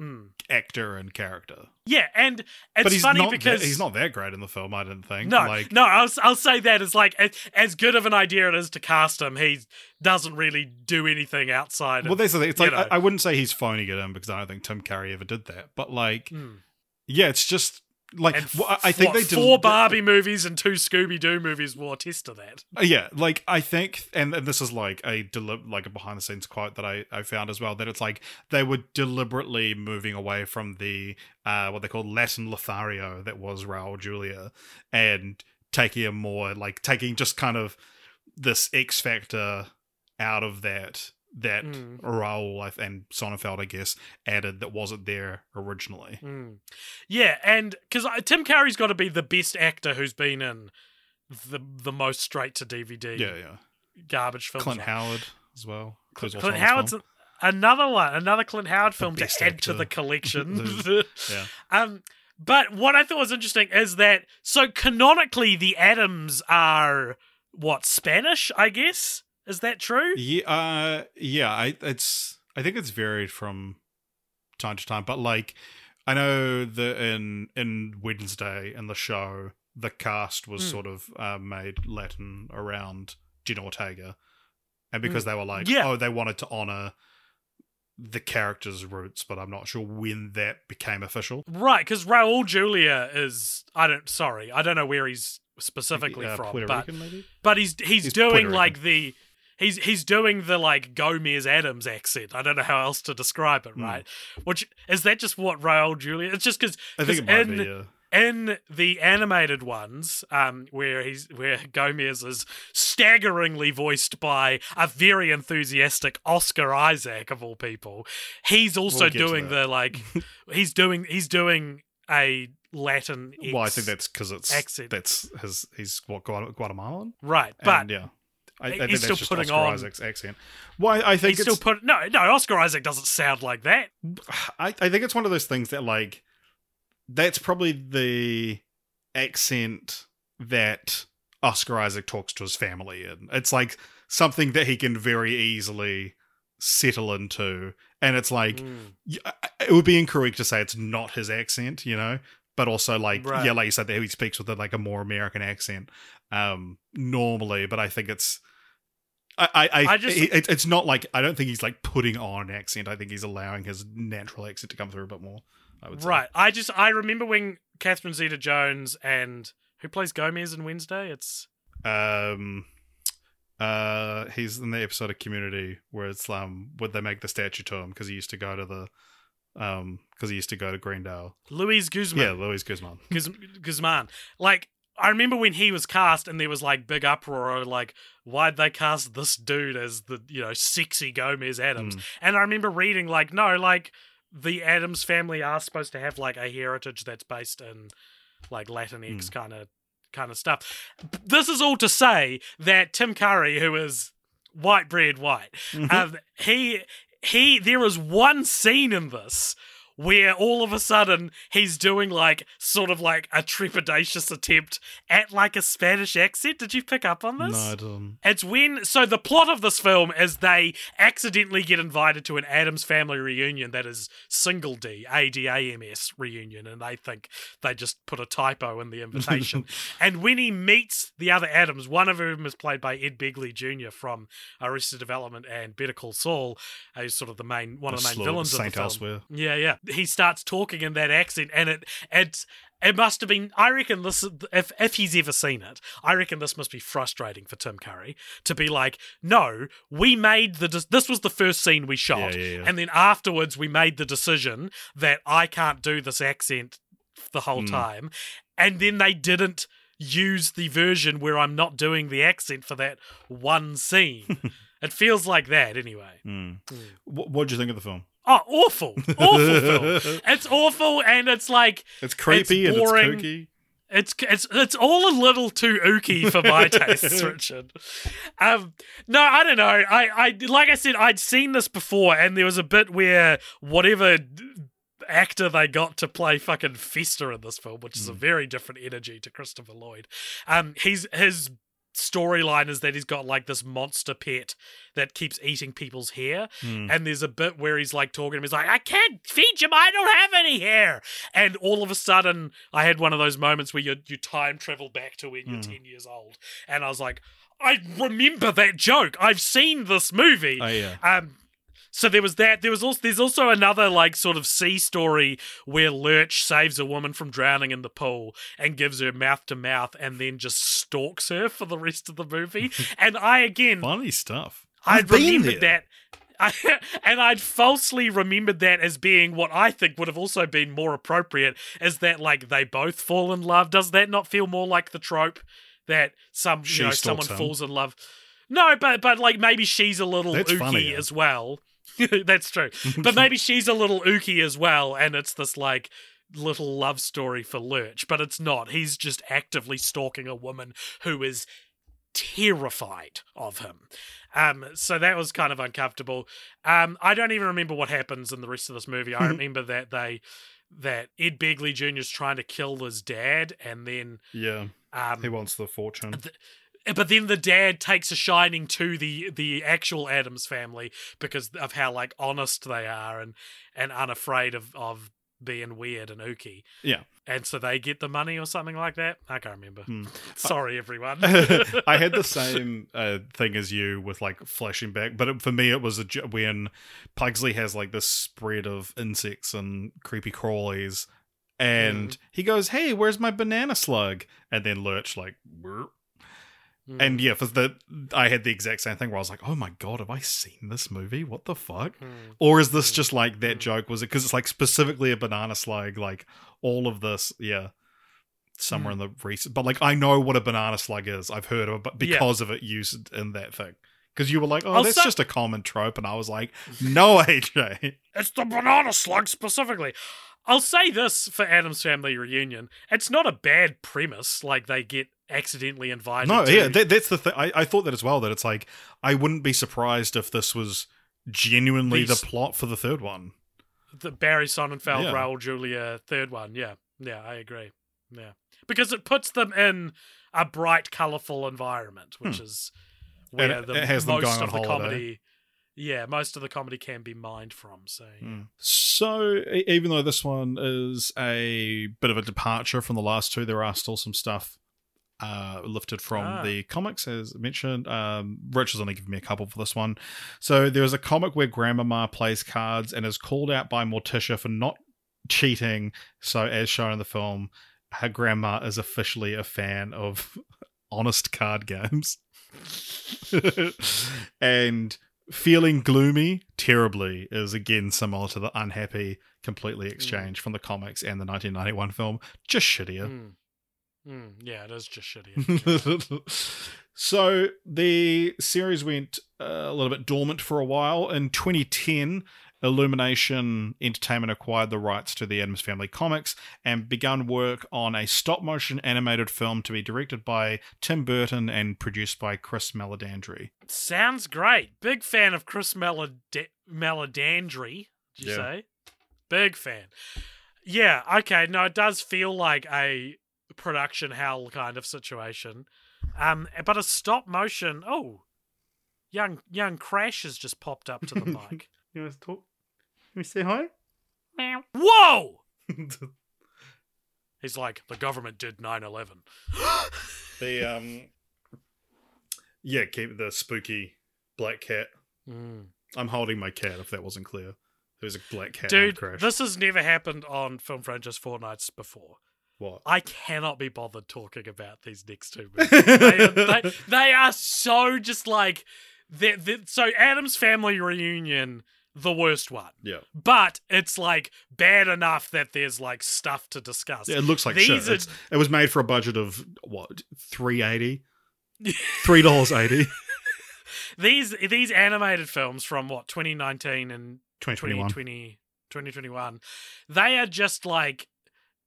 Mm. actor and character. Yeah, and it's but he's funny not because that, he's not that great in the film. I didn't think. No, like, no, I'll, I'll say that as like as, as good of an idea it is to cast him. He doesn't really do anything outside. Well, of, that's the thing. It's like. I, I wouldn't say he's phoning it in because I don't think Tim Curry ever did that. But like, Mm. yeah, it's just like well, I think what, they four Barbie movies and two Scooby Doo movies will attest to that. Uh, Yeah, like I think, and, and this is like a deli- like a behind the scenes quote that I, I found as well. That it's like they were deliberately moving away from the uh what they call Latin Lothario that was Raul Julia, and taking a more like taking just kind of this X factor out of that that Mm. Raul I th- and Sonnenfeld I guess added that wasn't there originally. Mm. Yeah, and because Tim Curry's got to be the best actor who's been in the the most straight to DVD Yeah, yeah. garbage films. Clint Howard as well. also Clint Howard's another one, another Clint Howard film to add to the collection. yeah. um, but what I thought was interesting is that so canonically the Addams are what Spanish, I guess. Is that true? Yeah, uh, yeah. I it's I think it's varied from time to time, but like I know that in in Wednesday in the show, the cast was Hmm. sort of uh, made Latin around Jenna Ortega, and because they were like. Yeah. oh, they wanted to honor the character's roots, but I'm not sure when that became official. Right, because Raul Julia is I don't sorry, I don't know where he's specifically Uh, from, Puerto but Rican, maybe. but he's he's, He's doing like the he's he's doing the like Gomez Addams accent. I don't know how else to describe it, Hmm. right? Which is that just what Raul Julia? It's just because I think in be. Yeah. in the animated ones, um, where he's where Gomez is staggeringly voiced by a very enthusiastic Oscar Isaac of all people, he's also We'll doing the like he's doing he's doing a Latin. Well, I think that's because it's accent. that's his. He's what Guatemalan. right, but yeah, I, I he's think that's still just putting Oscar on- Isaac's accent. Well, I, I think he's it's, still put no no Oscar Isaac doesn't sound like that. I, I think it's one of those things that like that's probably the accent that Oscar Isaac talks to his family in. It's like something that he can very easily settle into, and it's like Mm. it would be incorrect to say it's not his accent, you know. But also, like, Right. yeah, like you said, that he speaks with a, like a more American accent um, normally. But I think it's, I, I, I, just- it, it's not like I don't think he's like putting on an accent. I think he's allowing his natural accent to come through a bit more. I would say. Right. I just I remember when Catherine Zeta Jones and who plays Gomez in Wednesday? It's Um, uh, he's in the episode of Community where it's um, would they make the statue to him because he used to go to the, um, because he used to go to Greendale. Luis Guzman. Yeah, Luis Guzman. Guz- Guzman. Like, I remember when he was cast and there was like big uproar, like, why'd they cast this dude as the, you know, sexy Gomez Addams? Mm. And I remember reading, like, no, like, the Adams family are supposed to have like a heritage that's based in like Latinx Mm. kind of kind of stuff. This is all to say that Tim Curry, who is white bread white, Mm-hmm. um, he he there is one scene in this where all of a sudden he's doing like sort of like a trepidatious attempt at like a Spanish accent. Did you pick up on this? No, I didn't. It's when so the plot of this film is they accidentally get invited to an Adams family reunion that is single D A D A M S reunion, and they think they just put a typo in the invitation. and when he meets the other Adams, one of whom is played by Ed Begley Jr. from Arrested Development and Better Call Saul, uh, who's sort of the main one of the main villains of the Saint film. Elsewhere. Yeah, yeah. He starts talking in that accent, and it it's it must have been. I reckon this if if he's ever seen it, I reckon this must be frustrating for Tim Curry to be like, no, we made the this was the first scene we shot, Yeah, yeah, yeah. and then afterwards we made the decision that I can't do this accent the whole Mm. time, and then they didn't use the version where I'm not doing the accent for that one scene. it feels like that anyway. Mm. What What do you think of the film? Oh, awful. Awful film. It's awful and it's like It's creepy It's and it's boring. kooky. it's it's it's all a little too ooky for my tastes, Richard. Um no, I don't know. I I like I said I'd seen this before and there was a bit where whatever actor they got to play fucking Fester in this film, which is a very different energy to Christopher Lloyd. Um he's his storyline is that he's got like this monster pet that keeps eating people's hair. Hmm. And there's a bit where he's like talking to him. He's like, I can't feed him. I don't have any hair. And all of a sudden, I had one of those moments where you, you time travel back to when you're Hmm. 10 years old. And I was like, I remember that joke. I've seen this movie. Oh yeah. Um, so there was that. There was also there's also another like sort of sea story where Lurch saves a woman from drowning in the pool and gives her mouth to mouth, and then just stalks her for the rest of the movie. and I again, Funny stuff. I'd remembered that. I, and I'd falsely remembered that as being what I think would have also been more appropriate, is that like they both fall in love. Does that not feel more like the trope that some She you know someone him. falls in love? No, but but like maybe she's a little That's ooky funnier. as well. That's true. But maybe she's a little ooky as well, and it's this like little love story for Lurch, but it's not. He's just actively stalking a woman who is terrified of him. Um, so that was kind of uncomfortable. Um, I don't even remember what happens in the rest of this movie. I remember that they that Ed Begley Jr. is trying to kill his dad, and then Yeah. um, He wants the fortune. But then the dad takes a shining to the the actual Addams family because of how like honest they are and and unafraid of of being weird and ooky. Yeah. And so they get the money or something like that. I can't remember. Hmm. Sorry, everyone. I had the same uh, thing as you with like flashing back, but it, for me it was a, when Pugsley has like this spread of insects and creepy crawlies, and he goes, "Hey, where's my banana slug?" And then Lurch like, "Burp." Mm. and yeah, for the I had the exact same thing where I was like, "Oh my god, have I seen this movie? What the fuck?" Hmm. Or is this just like that joke? Was it because it's like specifically a banana slug? Like all of this, yeah, somewhere in the recent. But like I know what a banana slug is. I've heard of it, but Yeah. because of it used in that thing. Because you were like, "Oh, Also- that's just a common trope," and I was like, "No, AJ." It's the banana slug specifically. I'll say this for Addams Family Reunion. It's not a bad premise, like they get accidentally invited No, to yeah, that, that's the thing. I, I thought that as well. That it's like I wouldn't be surprised if this was genuinely These- the plot for the third one. the Barry Sonnenfeld, Yeah. Raul Julia third one. Yeah, yeah, I agree. Yeah, because it puts them in a bright, colourful environment, which is where Hmm. It- the it most going of on the holiday. comedy. Yeah, most of the comedy can be mined from. So yeah. Mm. So, even though this one is a bit of a departure from the last two, there are still some stuff uh, lifted from Ah. the comics, as mentioned. Um, Rich has only given me a couple for this one. So, there's a comic where Grandmama plays cards and is called out by Morticia for not cheating. So, as shown in the film, her grandma is officially a fan of honest card games. and feeling gloomy terribly is again similar to the unhappy completely exchange from the comics and the 1991 film. Just shittier. Mm. Mm, yeah, it is just shitty. so the series went uh, a little bit dormant for a while. In 2010 Illumination Entertainment acquired the rights to the Addams Family comics and begun work on a stop motion animated film to be directed by Tim Burton and produced by Chris Meledandri. Sounds great. Big fan of Chris Melod- Meledandri. Did you Yeah. say? Big fan. Yeah. Okay. No, it does feel like a production hell kind of situation. Um, but a stop motion. Oh, young young Crash has just popped up to the mic. You want to talk? Can we say hi? Meow. Whoa! He's like, the government did 9-11. the um, yeah, keep the spooky black cat. Mm. I'm holding my cat. If that wasn't clear, there's a black cat. Dude, Crash. this has never happened on Film Franchise Fortnights before. what? I cannot be bothered talking about these next two movies. they, are, they, they are so just like they they- so Addams Family Reunion, the worst one, yeah, but it's like bad enough that there's like stuff to discuss. yeah, it looks like These shit. are- it was made for a budget of what three eighty, three dollars eighty. these these animated films from what 2019 and 2021. 2020 2021 they are just like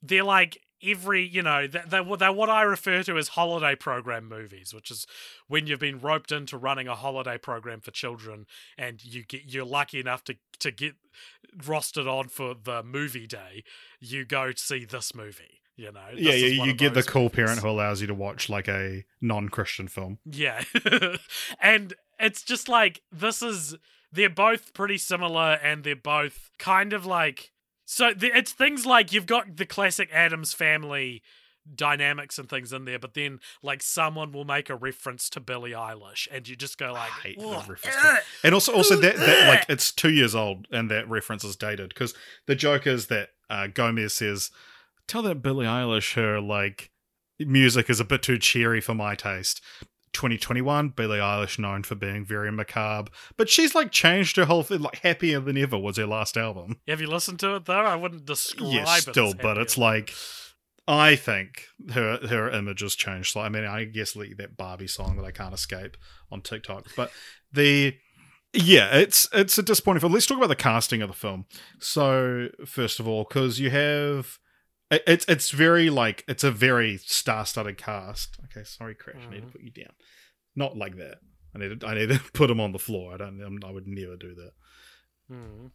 they're like every you know they're, they're, what i refer to as holiday program movies which is when you've been roped into running a holiday program for children and you get you're lucky enough to to get rostered on for the movie day you go see this movie You know, yeah, yeah, you get the cool movies. parent who allows you to watch like a non-Christian film. Yeah. and it's just like this is they're both pretty similar and they're both kind of like so the, it's things like you've got the classic Addams family dynamics and things in there but then like someone will make a reference to Billie Eilish and you just go like I hate the reference ugh." And also, also that, that like it's two years old, and that reference is dated because the joke is that uh, Gomez says, "Tell that Billie Eilish her like music is a bit too cheery for my taste." 2021, Billie Eilish known for being very macabre, but she's like changed her whole thing. Like "Happier Than Ever" was her last album. Have you listened to it though? I wouldn't describe Yeah, it. still, as but it's like I think her her image has changed. So I mean, I guess like that Barbie song that I can't escape on TikTok, but the yeah, it's it's a disappointing film. Let's talk about the casting of the film. So first of all, because you have it- it's it's very like it's a very star-studded cast. Okay, sorry, Crash, I need to Mhm. put you down. Not like that. I need to, I need to put him on the floor. I don't. I would never do that. Hmm.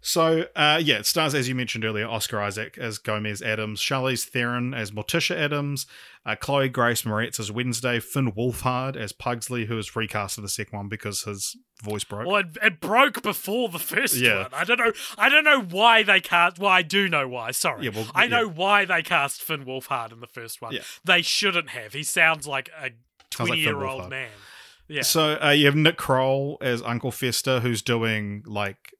So, uh, yeah, it stars, as you mentioned earlier, Oscar Isaac as Gomez Addams, Charlize Theron as Morticia Addams, uh, Chloe Grace Moretz as Wednesday, Finn Wolfhard as Pugsley, who was recast in the second one because his voice broke. Well, it, it broke before the first Yeah. one. I don't know. I don't know why they cast. Well, I do know why. Sorry, Yeah, well, I know yeah. why they cast Finn Wolfhard in the first one. Yeah. They shouldn't have. He sounds like a like twenty-year-old Wolfhard. man. Yeah. So uh, you have Nick Kroll as Uncle Fester, who's doing like,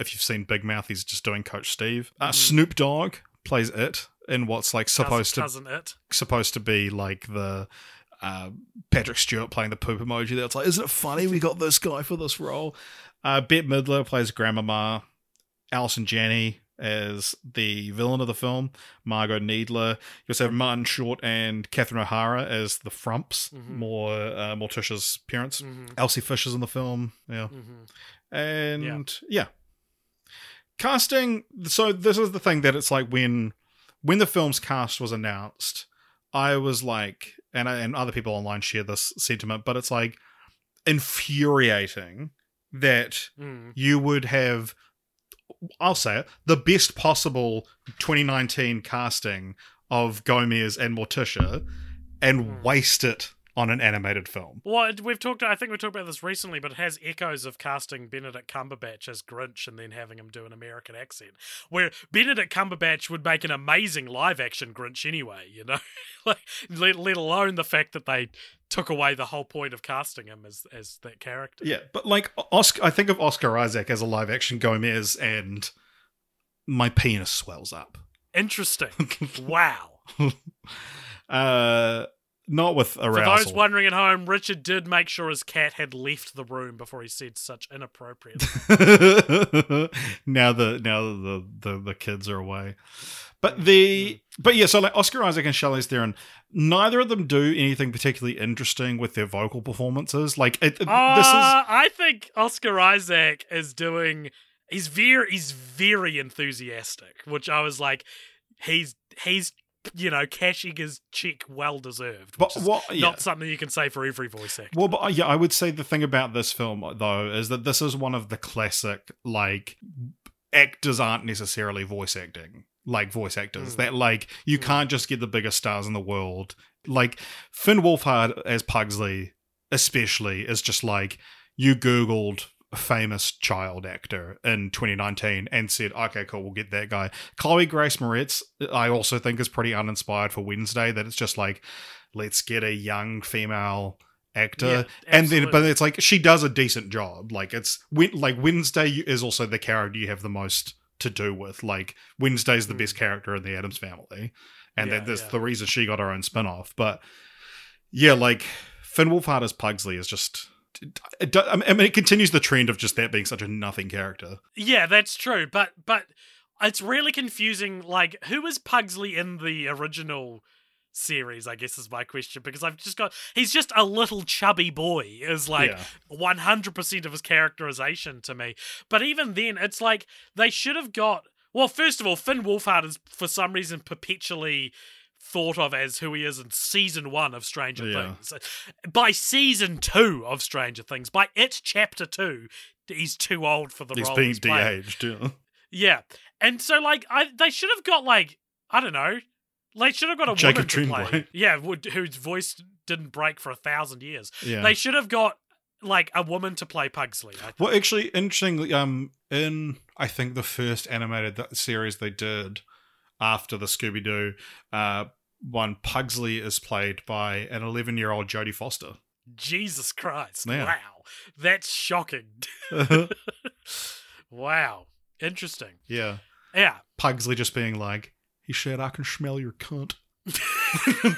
if you've seen Big Mouth, he's just doing Coach Steve. Uh, Mhm. Snoop Dogg plays it in what's like supposed to cousin it. supposed to be like the uh, Patrick Stewart playing the poop emoji. That's like, isn't it funny we got this guy for this role? Uh, Bette Midler plays Grandmama. Alison Janney as the villain of the film. Margot Needler. You also have Martin Short and Catherine O'Hara as the Frumps, Mhm. more uh, Morticia's parents. hmm Elsie Fisher's in the film. Yeah. hmm And yeah. Casting so this is the thing that it's like when when the film's cast was announced, I was like and I, and other people online share this sentiment, but it's like infuriating that Mm. you would have I'll say it, the best possible 2019 casting of Gomez and Morticia and Hmm. waste it on an animated film. Well, we've talked. I think we talked about this recently, but it has echoes of casting Benedict Cumberbatch as Grinch and then having him do an American accent. Where Benedict Cumberbatch would make an amazing live-action Grinch anyway. You know, like let, let alone the fact that they took away the whole point of casting him as as that character. Yeah, but like Oscar, I think of Oscar Isaac as a live action Gomez, and my penis swells up. Interesting. wow. uh, not with arousal. For those wondering at home, Richard did make sure his cat had left the room before he said such inappropriate. now the now the, the the kids are away, but the but yeah, so like Oscar Isaac and Charlize Theron, neither of them do anything particularly interesting with their vocal performances. Like it, it- Uh, this is I think Oscar Isaac is doing. He's very, he's very enthusiastic, which I was like, he's he's you know cashing his check well deserved. but what yeah. not something you can say for every voice actor. Well, but uh, yeah, I would say the thing about this film though is that this is one of the classic like actors aren't necessarily voice acting like voice actors Mm. that like you Mm. can't just get the biggest stars in the world like Finn Wolfhard as Pugsley especially is just like you googled famous child actor in 2019 and said okay cool we'll get that guy. Chloe Grace Moretz I also think is pretty uninspired for Wednesday that it's just like let's get a young female actor. Yeah, and then but it's like she does a decent job. Like it's like wednesday is also the character you have the most to do with. Like wednesday's the Mm. best character in the addams family and Yeah, that that's yeah. the reason she got her own spin-off. But yeah like finn wolfhard as pugsley is just it, I mean, it continues the trend of just that being such a nothing character. Yeah, that's true, but but it's really confusing. Like, who was Pugsley in the original series? I guess is my question because I've just got he's just a little chubby boy. Is like Yeah. one hundred percent of his characterization to me. But even then, it's like they should have got. Well, first of all, Finn Wolfhard is for some reason perpetually thought of as who he is in season one of Stranger Yeah. Things. By season two of Stranger Things, by it chapter two, he's too old for the He's role being he's playing. de-aged. Yeah. Yeah. And so like I they should have got like I don't know. They should have got a Jacob woman to play. Yeah, whose voice didn't break for a thousand years. Yeah. They should have got like a woman to play Pugsley. Well, actually, interestingly, um, in I think the first animated series they did after the Scooby Doo, uh, one Pugsley is played by an 11 year old Jodie Foster. Jesus Christ! Yeah. Wow, that's shocking. wow, interesting. yeah, Yeah, Pugsley just being like, he said, "I can smell your cunt."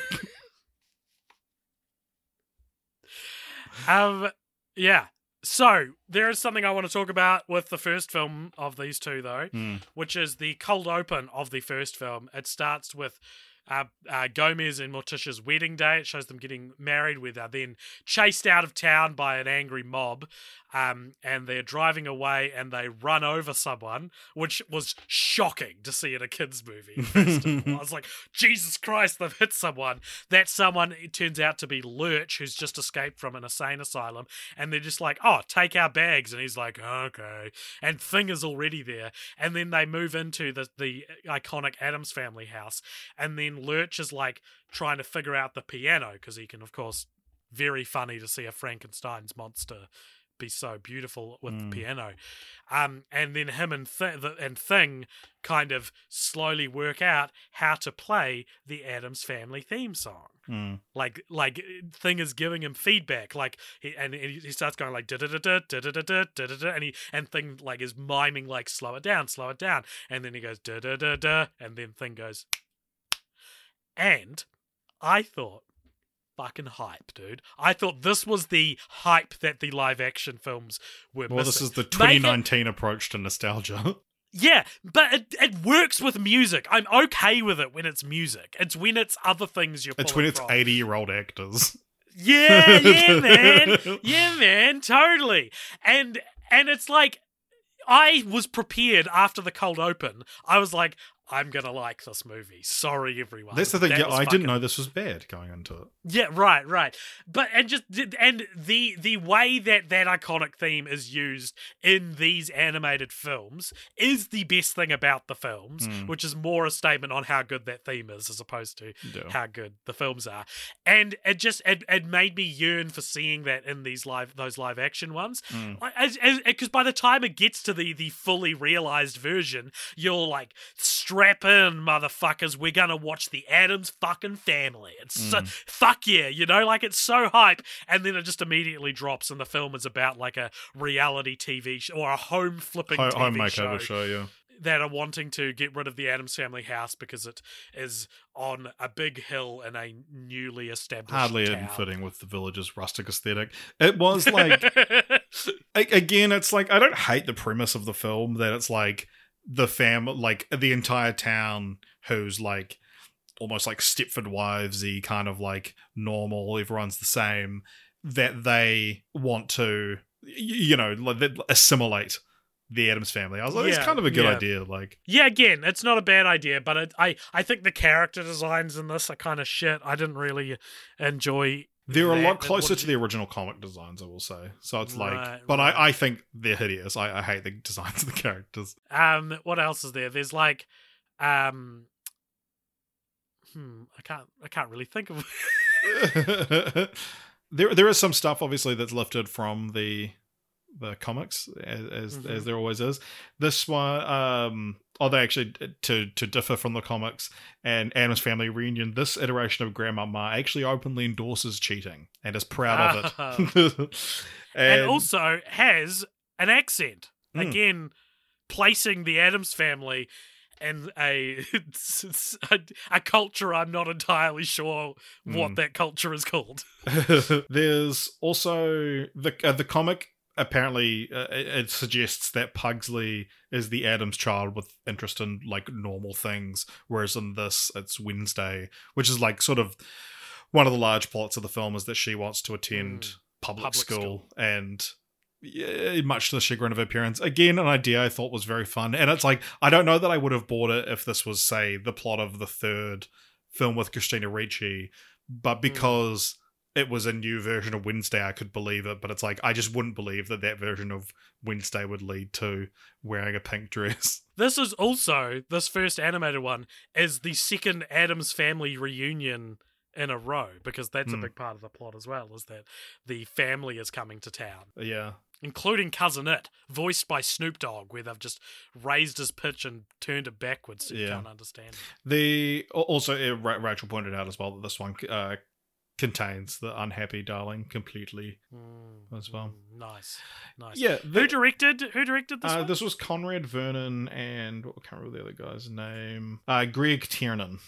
um, yeah. So there is something I want to talk about with the first film of these two, though, Hmm. which is the cold open of the first film. It starts with. Uh, uh, Gomez and Morticia's wedding day. It shows them getting married, where they're then chased out of town by an angry mob. Um, and they're driving away and they run over someone, which was shocking to see in a kids' movie. I was like, Jesus Christ, they've hit someone. That someone it turns out to be Lurch, who's just escaped from an insane asylum, and they're just like, "Oh, take our bags," and he's like, "Okay." And Thing is already there, and then they move into the the iconic Addams family house, and then Lurch is like trying to figure out the piano because he can, of course, very funny to see a Frankenstein's monster be so beautiful with Mm. the piano. Um, and then him and, Th- the, and Thing kind of slowly work out how to play the Addams Family theme song. Hmm. Like, like Thing is giving him feedback, like, he, and he he starts going like da da da da da da da da da da, and he and Thing like is miming like slow it down, slow it down, and then he goes da da da da, and then Thing goes, and I thought fucking hype, dude. I thought this was the hype that the live action films were Well, this is the Make it- 2019 approach to nostalgia. yeah, but it, it works with music. I'm okay with it when it's music. It's when it's other things you're. it's when it's 80 year old actors. Yeah, yeah, man. Yeah, man. Totally. And and it's like I was prepared after the cold open. I was like, I'm gonna like this movie. Sorry, everyone. That's the thing. That Yeah, I fucking- didn't know this was bad going into it. Yeah, right, right. But and just and the the way that that iconic theme is used in these animated films is the best thing about the films, Hmm. which is more a statement on how good that theme is as opposed to Yeah. how good the films are. And it just it, it made me yearn for seeing that in these live those live action ones. Mm. Because by the time it gets to the the fully realized version, you're like, strap in, motherfuckers. We're gonna watch the Addams fucking family. It's so, Mm. fuck yeah, you know, like it's so hype, and then it just immediately drops, and the film is about like a reality TV show or a home flipping TV home show makeover show, yeah. that are wanting to get rid of the Addams family house because it is on a big hill in a newly established Hardly town. in fitting with the village's rustic aesthetic. It was like again, it's like I don't hate the premise of the film that it's like the fam, like the entire town who's like almost like Stepford Wivesy kind of like normal, everyone's the same. That they want to, you know, like, assimilate the Addams family. I was like, it's Yeah, kind of a good yeah. idea. Like, Yeah, again, it's not a bad idea, but it, I I think the character designs in this are kind of shit. I didn't really enjoy. They're a lot closer to the original comic designs, I will say. So it's like, Right, but right. I, I think they're hideous. I, I hate the designs of the characters. Um, what else is there? There's like, um, hmm, I can't I can't really think of. there, there is some stuff obviously that's lifted from the the comics, as as, Mhm. as there always is. This one, um, they actually to to differ from the comics and Addams Family Reunion. This iteration of Grandma Ma actually openly endorses cheating and is proud of it. and, also has an accent. Mm. Again, placing the Addams family and a a, a culture I'm not entirely sure what Mm. that culture is called. There's also the uh, the comic. Apparently, uh, it suggests that Pugsley is the Addams child with interest in like normal things, whereas in this, it's Wednesday, which is like sort of one of the large plots of the film is that she wants to attend Mm. public, Public school, school. and yeah, much to the chagrin of her parents. Again, an idea I thought was very fun, and it's like I don't know that I would have bought it if this was say the plot of the third film with Christina Ricci, but Hmm. because it was a new version of Wednesday, I could believe it. But it's like I just wouldn't believe that that version of Wednesday would lead to wearing a pink dress. This is also this first animated one is the second Addams family reunion in a row because that's a Hmm. big part of the plot as well. Is that the family is coming to town, yeah, including cousin It, voiced by Snoop Dogg, where they've just raised his pitch and turned it backwards so you Yeah. can't understand. it. the also Rachel pointed out as well that this one uh, contains the unhappy darling completely Mm, as well. mm, nice, nice. Yeah, Who directed? Who directed this Uh, one? this was Conrad Vernon and I can't remember the other guy's name. Uh, Greg Tiernan.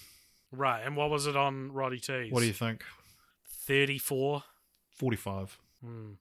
Right, and what was it on Roddy T's? What do you think? Thirty-four. Forty-five. Hmm.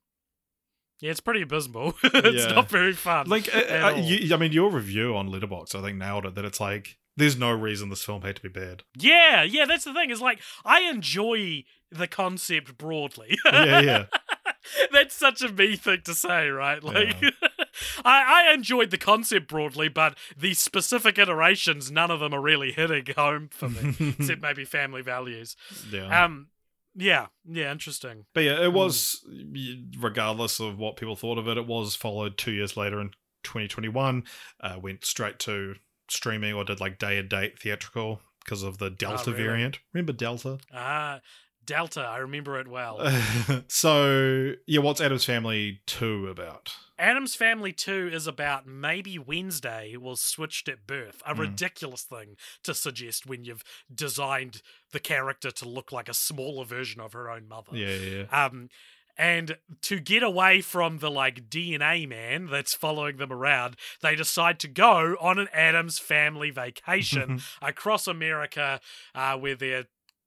Yeah, it's pretty abysmal. it's Yeah. not very fun. Like, uh, at uh, all. you, I mean, your review on Letterboxd, I think nailed it. That it's like there's no reason this film had to be bad. Yeah, yeah, that's the thing. Is like I enjoy the concept broadly. Yeah, yeah. that's such a me thing to say, right? Like I, I enjoyed the concept broadly, but the specific iterations, none of them are really hitting home for me, except maybe family values. yeah. Um yeah, yeah, interesting. But yeah, it was, y- regardless of what people thought of it, it was followed two years later in 2021. Uh, went straight to streaming or did like day and date theatrical because of the Delta really? variant. Remember Delta? Ah, Delta, I remember it well. so, yeah, what's Addams Family 2 about? Addams Family 2 is about maybe Wednesday was switched at birth. A Hmm. ridiculous thing to suggest when you've designed the character to look like a smaller version of her own mother. Yeah, yeah, yeah. Um, and to get away from the like DNA man that's following them around, they decide to go on an Addams family vacation across America, uh, where they're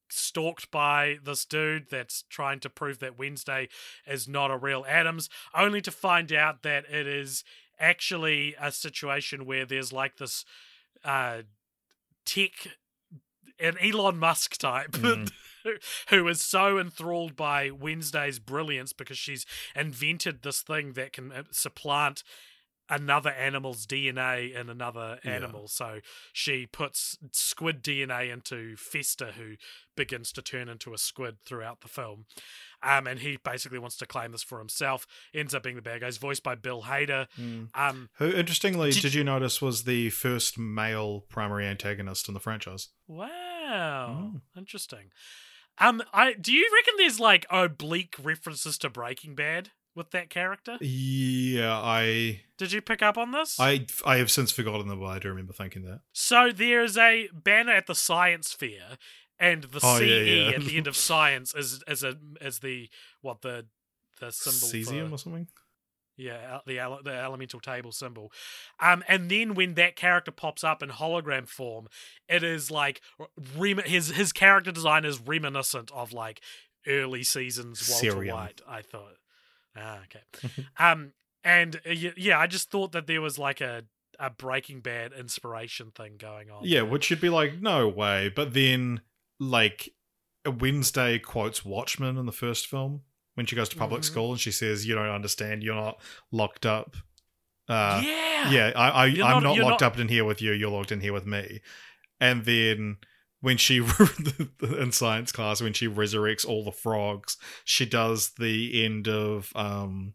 stalked by this dude that's trying to prove that Wednesday is not a real Addams, only to find out that it is actually a situation where there's like this uh, tech, an Elon Musk type. Mm. Who is so enthralled by Wednesday's brilliance because she's invented this thing that can uh, supplant another animal's DNA in another Yeah. animal. So she puts squid DNA into Fester, who begins to turn into a squid throughout the film. Um, and he basically wants to claim this for himself. Ends up being the bad guy. He's voiced by Bill Hader. Mm. Um, Who, interestingly, Did- did, you notice was the first male primary antagonist in the franchise? wow, Oh. interesting. Um, I do you reckon there's like oblique references to Breaking Bad with that character? Yeah, I, Did you pick up on this? I, I have since forgotten them, but I do remember thinking that. So there's a banner at the science fair, and the Oh, CE yeah, yeah. at the end of science is as a is the what the the symbol Cesium for, or something. yeah the the elemental table symbol, um and then when that character pops up in hologram form, it is like rem- his his character design is reminiscent of like early seasons Walter Cerium. White. I thought, ah okay, um and uh, yeah, I just thought that there was like a a Breaking Bad inspiration thing going on. Yeah, there. which should be like, no way. But then, like, Wednesday quotes Watchmen in the first film when she goes to public Mhm. school and she says, "You don't understand. You're not locked up." Uh, yeah. yeah, I, I I'm not- not, locked not- up in here with you. You're locked in here with me. And then when she in science class when she resurrects all the frogs, she does the end of um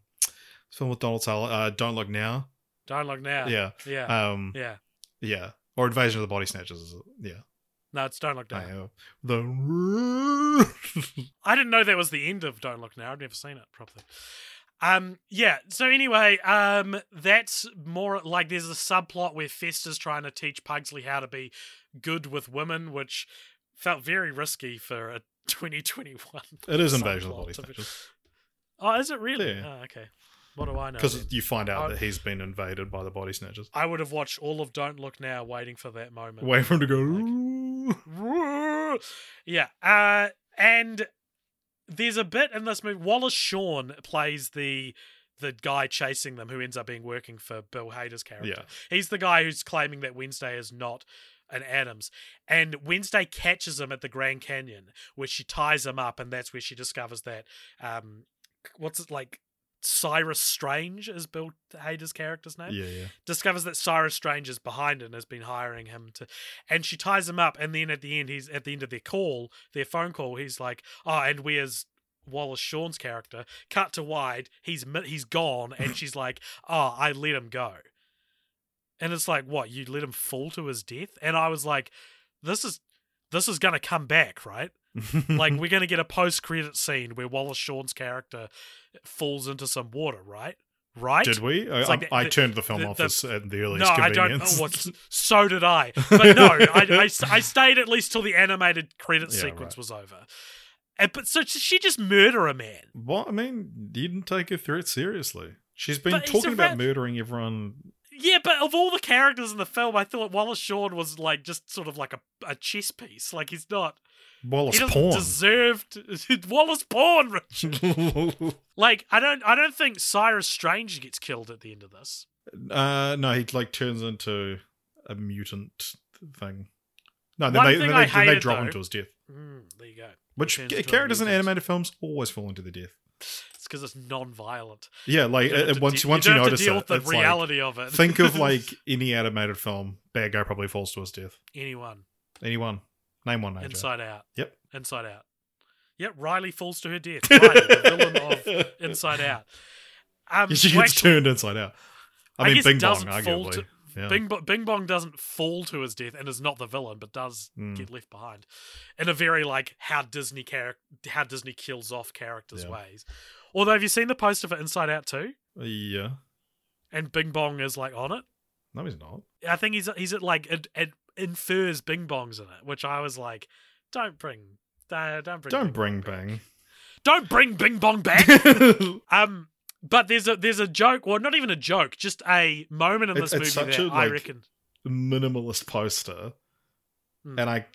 film with Donald Sutherland, uh, Don't Look Now. Don't look now. Yeah. Yeah. Um yeah. yeah. Or Invasion of the Body Snatchers. Yeah. No, it's Don't Look Now. I know. The I didn't know that was the end of Don't Look Now. I've never seen it properly. Um, yeah. So anyway, um, that's more like there's a subplot where Fester's trying to teach Pugsley how to be good with women, which felt very risky for a 2021. it is Invasion of the Body Snatchers. Oh, is it really? Yeah. Oh, okay. What do I know? Because you find out I- that he's been invaded by the Body Snatchers. I would have watched all of Don't Look Now, waiting for that moment. Wait for him to go. yeah. Uh, and there's a bit in this movie. Wallace Shawn plays the the guy chasing them, who ends up being working for Bill Hader's character. Yeah. He's the guy who's claiming that Wednesday is not an Addams. And Wednesday catches him at the Grand Canyon, where she ties him up, and that's where she discovers that um, what's it like? Cyrus Strange is Bill Hader's character's name Yeah, yeah. discovers that Cyrus Strange is behind and has been hiring him to and she ties him up and then at the end he's at the end of their call their phone call he's like oh and where's Wallace Shawn's character. Cut to wide, he's he's gone, and she's like, "Oh, I let him go." And it's like, what? You let him fall to his death? And I was like, this is this is gonna come back, right? like we're gonna get a post credit scene where Wallace Shawn's character falls into some water, right? Right? Did we? I, like I, I turned the film the- off the- as at the earliest No, I don't. convenience. Oh, what, so did I. But no, I, I, I stayed at least till the animated credit Yeah, sequence right. was over. And, but so she just murder a man. What? I mean, you didn't take her threat seriously. She's been But talking about murdering everyone. Yeah, but of all the characters in the film, I thought Wallace Shawn was like just sort of like a, a chess piece. Like he's not. Wallace he doesn't porn. deserve Wallace Pawn, Richard. Like I don't. I don't think Cyrus Strange gets killed at the end of this. uh, no, he like turns into a mutant thing. No, then One they, thing then I they, then they drop him to his death. Mm, there you go. Which turns ca- into a characters in animated films always fall into the death. It's because it's non-violent. Yeah, like You don't uh, once de- once you, you, notice to deal it, with the it's like- reality of it. think of like any animated film. Bad guy probably falls to his death. anyone Anyone? Name one. Inside Out. Yep. Inside Out. Yep. Riley falls to her death. Riley, the villain of Inside Out. Um, she well, gets actually, turned inside out. I, I mean, Bing Bong, arguably. to- yeah. Bing, Bing Bong doesn't fall to his death and is not the villain, but does Mm. get left behind in a very like how Disney char- how Disney kills off characters Yeah. ways. Although, have you seen the poster for Inside Out too? yeah. And Bing Bong is like on it. No, he's not. I think he's he's at like it, it infers Bing Bongs in it, which I was like, don't bring, uh, don't bring, Don't Bing bring Bong bang. don't bring Bing Bong back. um, but there's a there's a joke, well, not even a joke, just a moment in this it's movie that a, I like, reckon. Minimalist poster, Hmm. and I.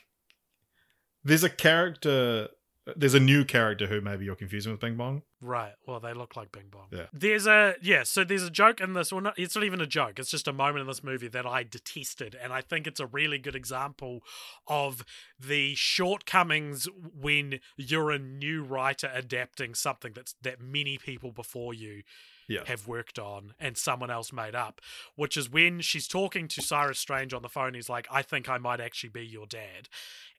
There's a character. There's a new character who maybe you're confusing with Bing Bong. Right. Well, they look like Bing Bong. Yeah. There's a yeah. So there's a joke in this. Well, not, it's not even a joke. It's just a moment in this movie that I detested, and I think it's a really good example of the shortcomings when you're a new writer adapting something that's that many people before you Yeah. have worked on and someone else made up. Which is when she's talking to Cyrus Strange on the phone. He's like, "I think I might actually be your dad,"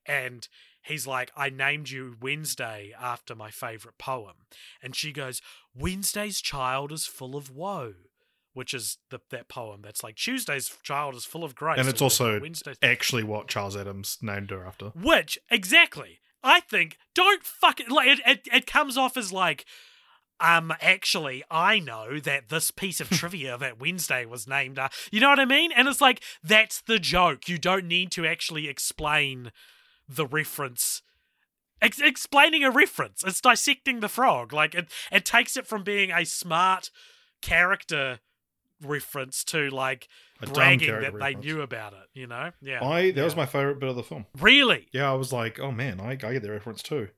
and he's like, I named you Wednesday after my favorite poem. And she goes, Wednesday's child is full of woe, which is the, that poem that's like, Tuesday's child is full of grace. And it's also Wednesday's. actually what Charles Addams named her after. Which, exactly. I think, don't fuck it. Like, it, it, it comes off as like, um, actually, I know that this piece of trivia that Wednesday was named, uh, you know what I mean? And it's like, that's the joke. You don't need to actually explain the reference. Ex- explaining a reference. It's dissecting the frog. Like, it, it takes it from being a smart character reference to, like, A bragging that reference. they knew about it, you know? Yeah. I that yeah. was my favorite bit of the film. Really? Yeah, I was like, oh man, I, I get the reference too.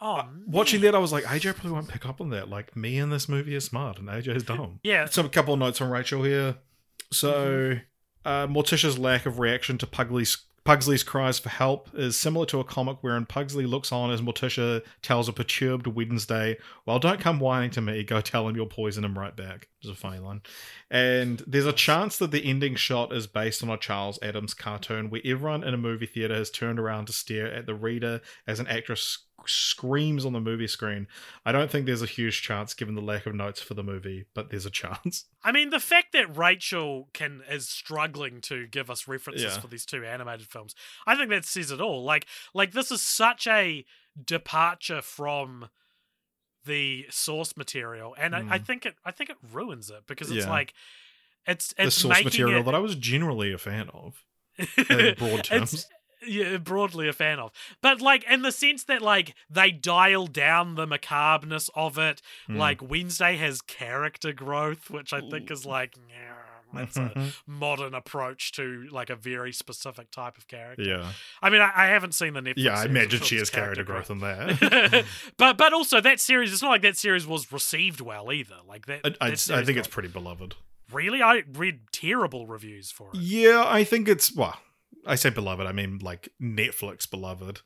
Oh, Watching that, I was like, AJ probably won't pick up on that. Like me in this movie is smart, and AJ is dumb. Yeah. So a couple of notes on Rachel here. So, uh, Morticia's lack of reaction to Pugsley's Pugsley's cries for help is similar to a comic wherein Pugsley looks on as Morticia tells a perturbed Wednesday, "Well, don't come whining to me. Go tell him you'll poison him right back." It's a funny line. And there's a chance that the ending shot is based on a Charles Addams cartoon where everyone in a movie theater has turned around to stare at the reader as an actress screams on the movie screen. I don't think there's a huge chance given the lack of notes for the movie, but there's a chance. I mean, the fact that Rachel can is struggling to give us references Yeah. for these two animated films, I think that says it all. Like, like this is such a departure from the source material, and I, I Mm. think it, I think it ruins it because it's Yeah. like, it's the it's source material it, that I was generally a fan of. in broad terms. It's- yeah, broadly a fan of. But like in the sense that like they dial down the macabreness of it. Mm. Like Wednesday has character growth, which I think is like yeah, that's a Mhm. modern approach to like a very specific type of character. yeah, I mean, I, I haven't seen the Netflix. yeah. I imagine she has character growth in that. but but also that series, it's not like that series was received well either. Like that. I, that I, I think got- it's pretty beloved. really. I read terrible reviews for it. Yeah, I think it's well. I say beloved. I mean like Netflix beloved.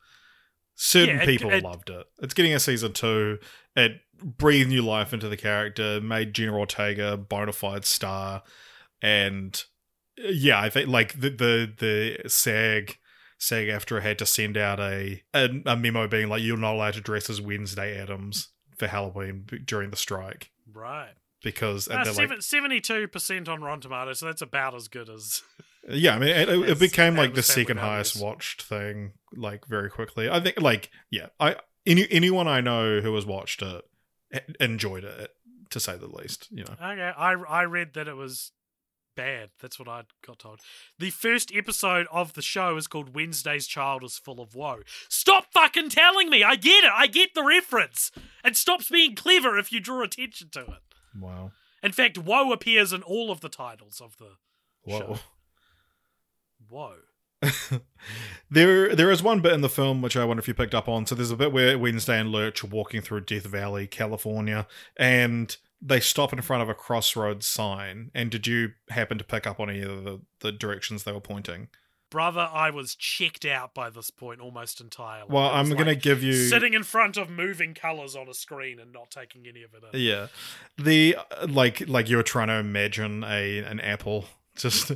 Certain Yeah, it- people it- loved it. It's getting a season two. It breathed new life into the character, made Jenna Ortega a bona fide star, and yeah, I think like the the the SAG SAG-AFTRA had to send out a, a a memo being like you're not allowed to dress as Wednesday Addams for Halloween during the strike Right. because Uh, they're like, Seventy-two percent on Rotten Tomatoes, so that's about as good as. Yeah, I mean, it, it- became like the second highest watched thing, like very quickly. I think, like, yeah, I any anyone I know who has watched it enjoyed it, to say the least. You know, Okay, I I read that it was bad. That's what I got told. The first episode of the show is called Wednesday's Child is Full of Woe. Stop fucking telling me. I get it. I get the reference. It stops being clever if you draw attention to it. wow, In fact, woe appears in all of the titles of the whoa. show. Woe. there, there is one bit in the film which I wonder if you picked up on. So there's a bit where Wednesday and Lurch are walking through Death Valley, California, and they stop in front of a crossroads sign. And did you happen to pick up on any of the, the directions they were pointing? Brother, I was checked out by this point almost entirely. Well, I'm gonna give you sitting in front of moving colors on a screen and not taking any of it in. Yeah, the uh, like like you were trying to imagine a an apple. Just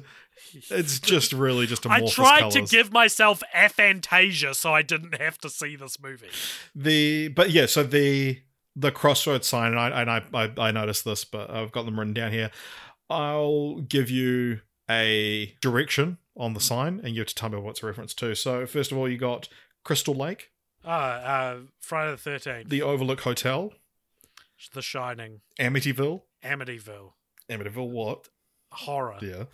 it's just really just I amorphous tried colours. to give myself aphantasia so I didn't have to see this movie. the but yeah. So the the crossroads sign, and I and I I, I noticed this, but I've got them written down here. I'll give you a direction on the sign, and you have to tell me what's a reference to. So first of all, you got Crystal Lake, Uh, uh, Friday the Thirteenth, the Overlook Hotel, The Shining, Amityville, Amityville, Amityville what? Horror, Yeah,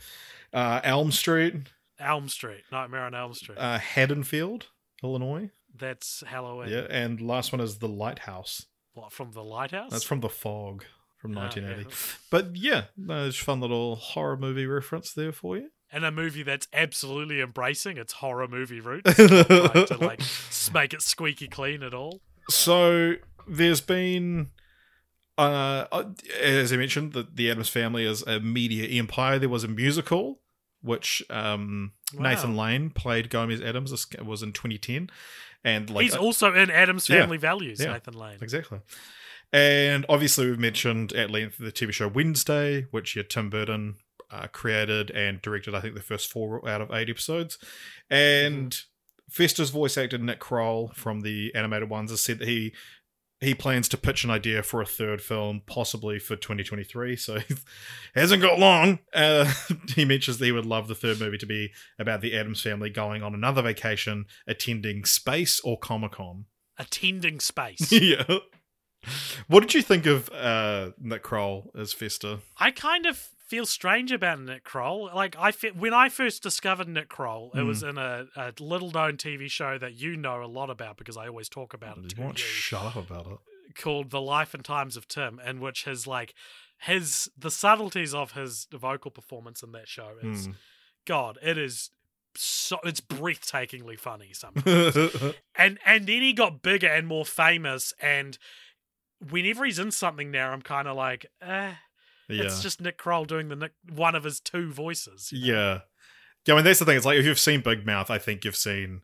uh, Elm Street, Elm Street, Nightmare on Elm Street. uh, Haddonfield, Illinois. That's Halloween. Yeah, and last one is the Lighthouse. What from the lighthouse? That's from The Fog from Oh, 1980. yeah. But yeah, there's a fun little horror movie reference there for you. And a movie that's absolutely embracing its horror movie roots, to like make it squeaky clean at all. So there's been, uh, uh, as I mentioned, the, the Addams Family is a media empire. There was a musical, which um, Wow. Nathan Lane played Gomez Addams. This was in 2010, and like He's uh, also in Addams Yeah. Family Values, Yeah. Nathan Lane. Exactly. And obviously, we've mentioned at length the TV show Wednesday, which yeah, Tim Burton uh, created and directed, I think, the first four out of eight episodes. And Fester's voice actor Nick Kroll from the animated ones has said that he he plans to pitch an idea for a third film, possibly for 2023. So he hasn't got long. Uh, he mentions that he would love the third movie to be about the Addams family going on another vacation, attending space or Comic Con. Attending space. yeah. What did you think of uh, Nick Kroll as Fester? I kind of feel strange about Nick Kroll. Like I fe- when I first discovered Nick Kroll, it Hmm. was in a, a little known TV show that you know a lot about because I always talk about it You to won't you, shut up about it. called The Life and Times of Tim, in which his like his the subtleties of his vocal performance in that show is Hmm. God, it is so it's breathtakingly funny sometimes. and and then he got bigger and more famous and whenever he's in something now i'm kind of like eh yeah. it's just nick kroll doing the nick one of his two voices you know? yeah. Yeah, I mean, that's the thing. It's like if you've seen Big Mouth, I think you've seen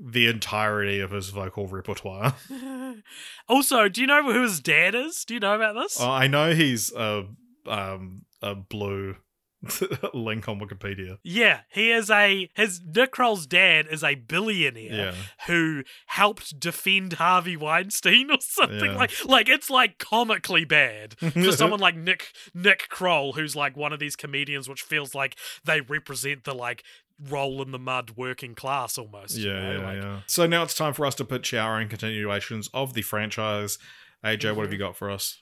the entirety of his vocal repertoire. also do you know who his dad is do you know about this Uh, I know he's a, um, a blue link on Wikipedia. yeah he is a his nick kroll's dad is a billionaire Yeah. who helped defend harvey weinstein or something Yeah. like like it's like comically bad for someone like Nick Nick Kroll, who's like one of these comedians, which feels like they represent the like roll in the mud working class almost. you Yeah, know, yeah, like- yeah. So now it's time for us to pitch our own continuations of the franchise. AJ, what have mm-hmm. you got for us?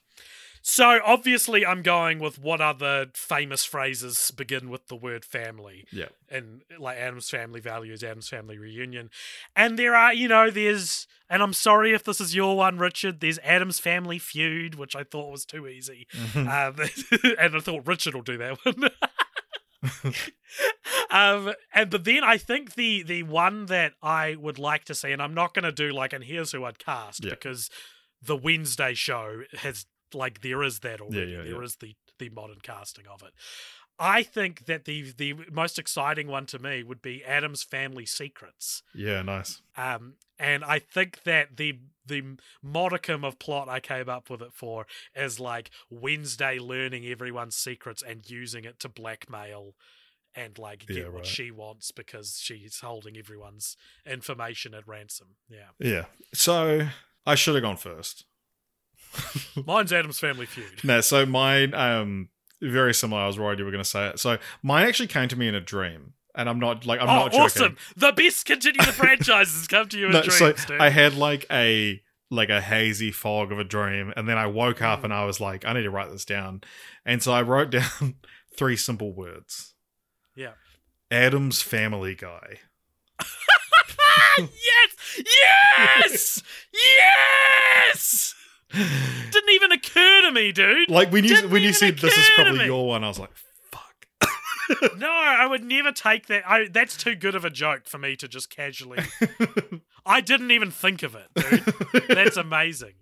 So obviously, I'm going with what other famous phrases begin with the word family. Yeah. and like Addams Family Values, Addams Family Reunion. And there are, you know, there's, and I'm sorry if this is your one, Richard, there's Addams Family Feud, which I thought was too easy. Mm-hmm. Um, and I thought Richard will do that one. um, and but then I think the the one that I would like to see, and I'm not going to do like, and here's who I'd cast Yeah. because the Wednesday show has like there is that already. yeah, There is yeah. the the modern casting of it. I think that the the most exciting one to me would be Addams Family Secrets. Yeah, nice. Um, and I think that the the modicum of plot I came up with it for is like Wednesday learning everyone's secrets and using it to blackmail and like get Yeah, what she wants because she's holding everyone's information at ransom. Yeah. Yeah. So I should have gone first. Mine's Addams Family Feud. No, so mine, um, very similar. I was worried you were going to say it. So mine actually came to me in a dream, and I'm not like I'm oh, not joking. awesome! The best continue the franchises come to you in No, dreams, so dude. I had like a like a hazy fog of a dream, and then I woke up and I was like, I need to write this down, and so I wrote down three simple words: yeah. Addams Family Guy. yes! Yes! yes! Didn't even occur to me, dude. Like when you Didn't when you said this is probably your one, I was like, fuck. No, I would never take that. I, that's too good of a joke for me to just casually. I didn't even think of it, dude. That's amazing.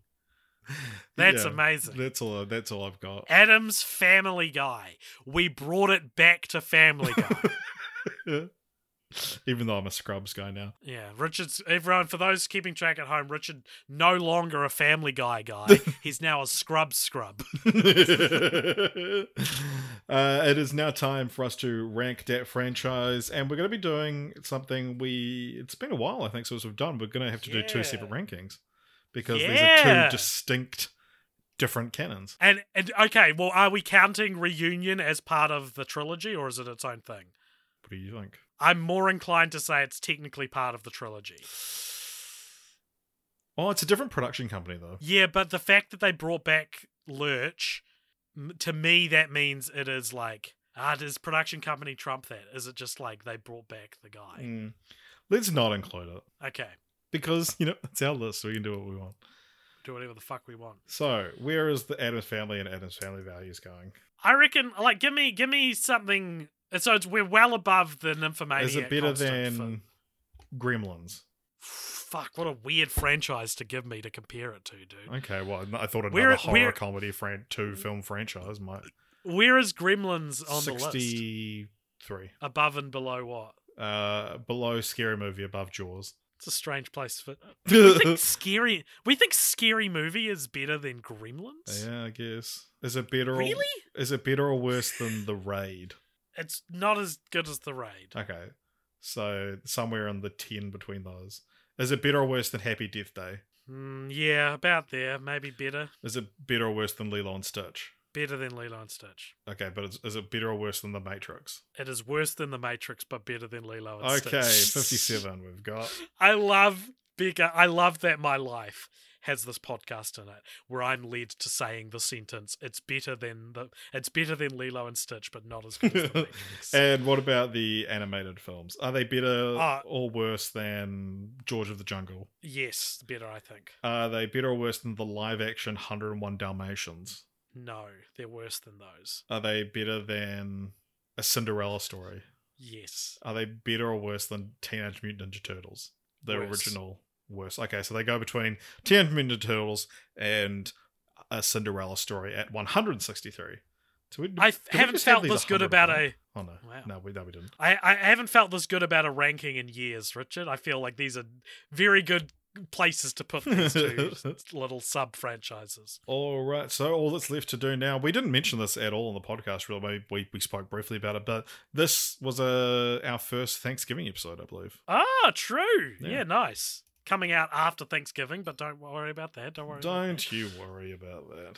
That's Yeah, amazing. That's all. That's all I've got. Addams Family Guy. We brought it back to Family Guy. Even though I'm a Scrubs guy now. yeah, Richard's. Everyone, for those keeping track at home, Richard no longer a Family Guy guy. He's now a Scrub Scrub. uh, it is now time for us to rank that franchise, and we're going to be doing something we. It's been a while, I think, since we've done. We're going to have to do two separate rankings because these are two distinct, different canons. And and okay, well, are we counting Reunion as part of the trilogy, or is it its own thing? What do you think? I'm more inclined to say it's technically part of the trilogy. Oh, it's a different production company, though. Yeah, but the fact that they brought back Lurch, to me, that means it is like, ah, does production company trump that? Is it just like they brought back the guy? Mm. Let's not include it Okay, because you know it's our list, so we can do what we want. do whatever the fuck we want. So, where is the Addams Family and Addams Family values going? I reckon, like, give me, give me something. So it's we're well above the Nymphomaniac. Is it better than for- Gremlins? Fuck! What a weird franchise to give me to compare it to, dude. Okay, well, I thought another Where- horror where- comedy fran- two film franchise might Where is Gremlins on the list? sixty-three. Above and below what? Uh, below scary movie, above Jaws. It's a strange place for. We think scary. We think scary movie is better than Gremlins. yeah, I guess. Is it better? Really? Or, is it better or worse than the Raid? It's not as good as the raid. Okay, so somewhere in the ten between those. Is it better or worse than Happy Death Day? Mm, yeah, about there. Maybe better. Is it better or worse than Lilo and Stitch? Better than Lilo and Stitch. Okay, but is, is it better or worse than The Matrix? It is worse than The Matrix, but better than Lilo and Okay, Stitch. 57 we've got. I love bigger. I love that my life has this podcast in it, where I'm led to saying the sentence, "It's better than the. It's better than Lilo and Stitch, but not as good as the Matrix." and what about the animated films? Are they better Uh, or worse than George of the Jungle? yes, better. I think. Are they better or worse than the live action 101 Dalmatians? No, they're worse than those. Are they better than a Cinderella story? Yes. Are they better or worse than Teenage Mutant Ninja Turtles? The Worse. original worse. Okay, so they go between Teenage Mutant Ninja Turtles and a Cinderella story at 163. So we, I haven't felt this good about a. Oh no, Wow. no, we no we didn't. I, I haven't felt this good about a ranking in years, Richard. I feel like these are very good places to put these two little sub franchises. All right, so all that's left to do now. We didn't mention this at all on the podcast. Really, we we spoke briefly about it, but this was a our first Thanksgiving episode, I believe. Ah, true. Yeah. Yeah. nice. Coming out after Thanksgiving, but don't worry about that. Don't worry. about Don't you worry about that.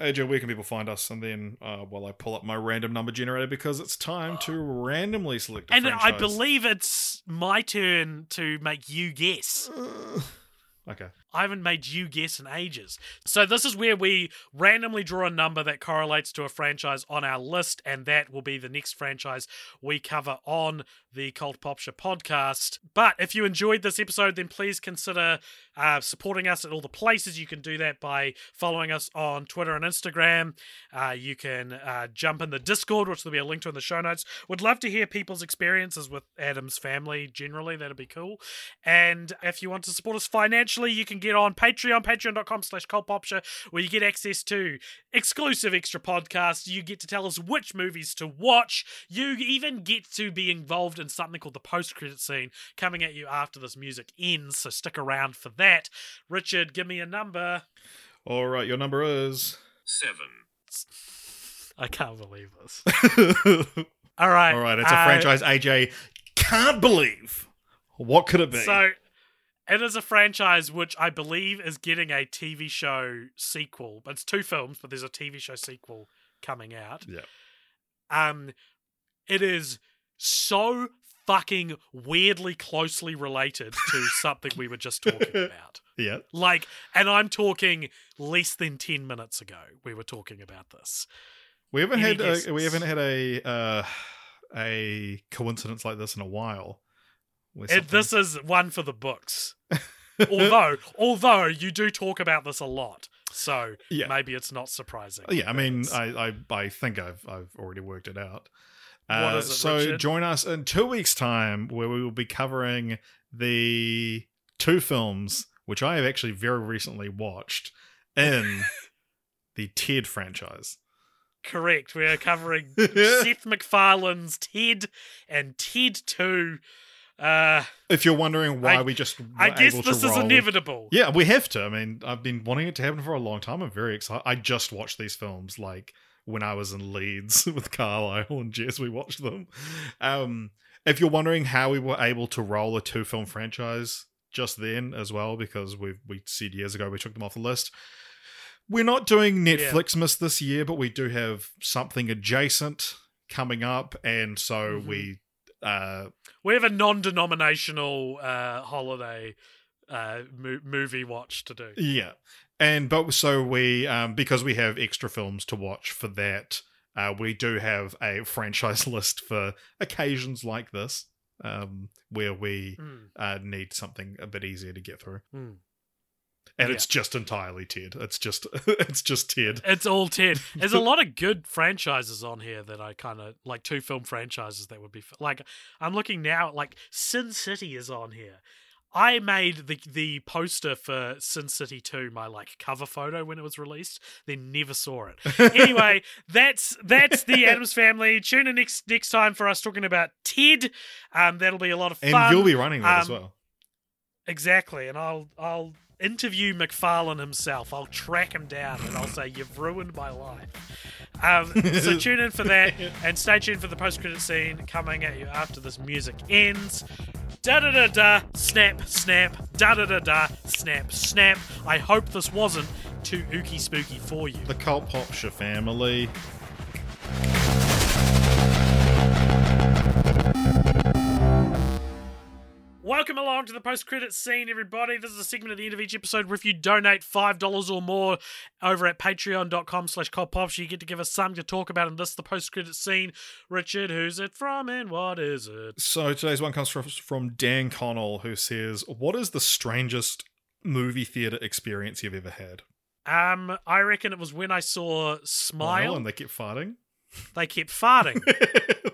AJ, where can people find us? And then uh, while I pull up my random number generator because it's time to randomly select a And I believe it's my turn to make you guess. Okay. I haven't made you guess in ages. So this is where we randomly draw a number that correlates to a franchise on our list, and that will be the next franchise we cover on the Cult Popture podcast. But if you enjoyed this episode, then please consider uh, supporting us at all the places. You can do that by following us on Twitter and Instagram. Uh, you can uh, jump in the Discord, which there'll be a link to in the show notes. Would love to hear people's experiences with Addams family generally. That'd be cool. And if you want to support us financially, you can get on Patreon, patreon.com slash cultpopture, where you get access to exclusive extra podcasts. You get to tell us which movies to watch. You even get to be involved in something called the post-credit scene coming at you after this music ends, so stick around for that. Richard, give me a number. All right, your number is. Seven. I can't believe this. All All right. right, it's a uh, franchise AJ can't believe. What could it be? So, It is a franchise which I believe is getting a TV show sequel. It's two films, but there's a TV show sequel coming out. Yeah. Um, it is so fucking weirdly closely related to something we were just talking about. Yeah. Like, and I'm talking less than ten minutes ago. We were talking about this. We haven't Any had a, we haven't had a uh, a coincidence like this in a while. It, this is one for the books. although, although you do talk about this a lot, so Yeah. maybe it's not surprising. yeah, I mean, I, I I think I've I've already worked it out. Uh, it, so Richard? join us in two weeks' time, where we will be covering the two films which I have actually very recently watched in the Ted franchise. correct. We are covering Seth MacFarlane's Ted and Ted Two. Uh, If you're wondering why I- we just I guess this is roll- inevitable. Yeah, we have to. I mean, I've been wanting it to happen for a long time. I'm very excited. I just watched these films like when I was in Leeds with Carlisle and Jess. We watched them. Um, if you're wondering how we were able to roll a two film franchise just then as well, because we we said years ago we took them off the list. We're not doing Netflix miss this year, but we do have something adjacent coming up, and so Mhm. we uh We have a non-denominational uh, holiday uh, mo- movie watch to do. Yeah, and but so we um because we have extra films to watch for that, uh, we do have a franchise list for occasions like this, um, where we Mm, uh need something a bit easier to get through, mm. And Yeah. it's just entirely Ted. It's just it's just Ted. It's all Ted. There's a lot of good franchises on here that I kind of like. Two film franchises that would be like. I'm looking now. Like Sin City is on here. I made the the poster for Sin City 2 my like cover photo when it was released. Then never saw it. Anyway, that's that's the Addams Family. Tune in next next time for us talking about Ted. Um, that'll be a lot of fun. And you'll be running that as Um, well. Exactly, and I'll I'll interview MacFarlane himself. I'll track him down and I'll say you've ruined my life. Um, so tune in for that, and stay tuned for the post-credit scene coming at you after this music ends. Da da da da, snap snap, da da da da, snap snap. I hope this wasn't too ooky spooky for you. The Cult Popture family. Welcome along to the post-credit scene, everybody. This is a segment at the end of each episode where if you donate $5 or more over at patreon.com slash cultpops, you get to give us something to talk about. And this is the post-credit scene. Richard, who's it from and what is it? So today's one comes from, from Dan Connell, who says, "What is the strangest movie theater experience you've ever had?" Um, I reckon it was when I saw Smile. Well, and they kept farting. they kept farting.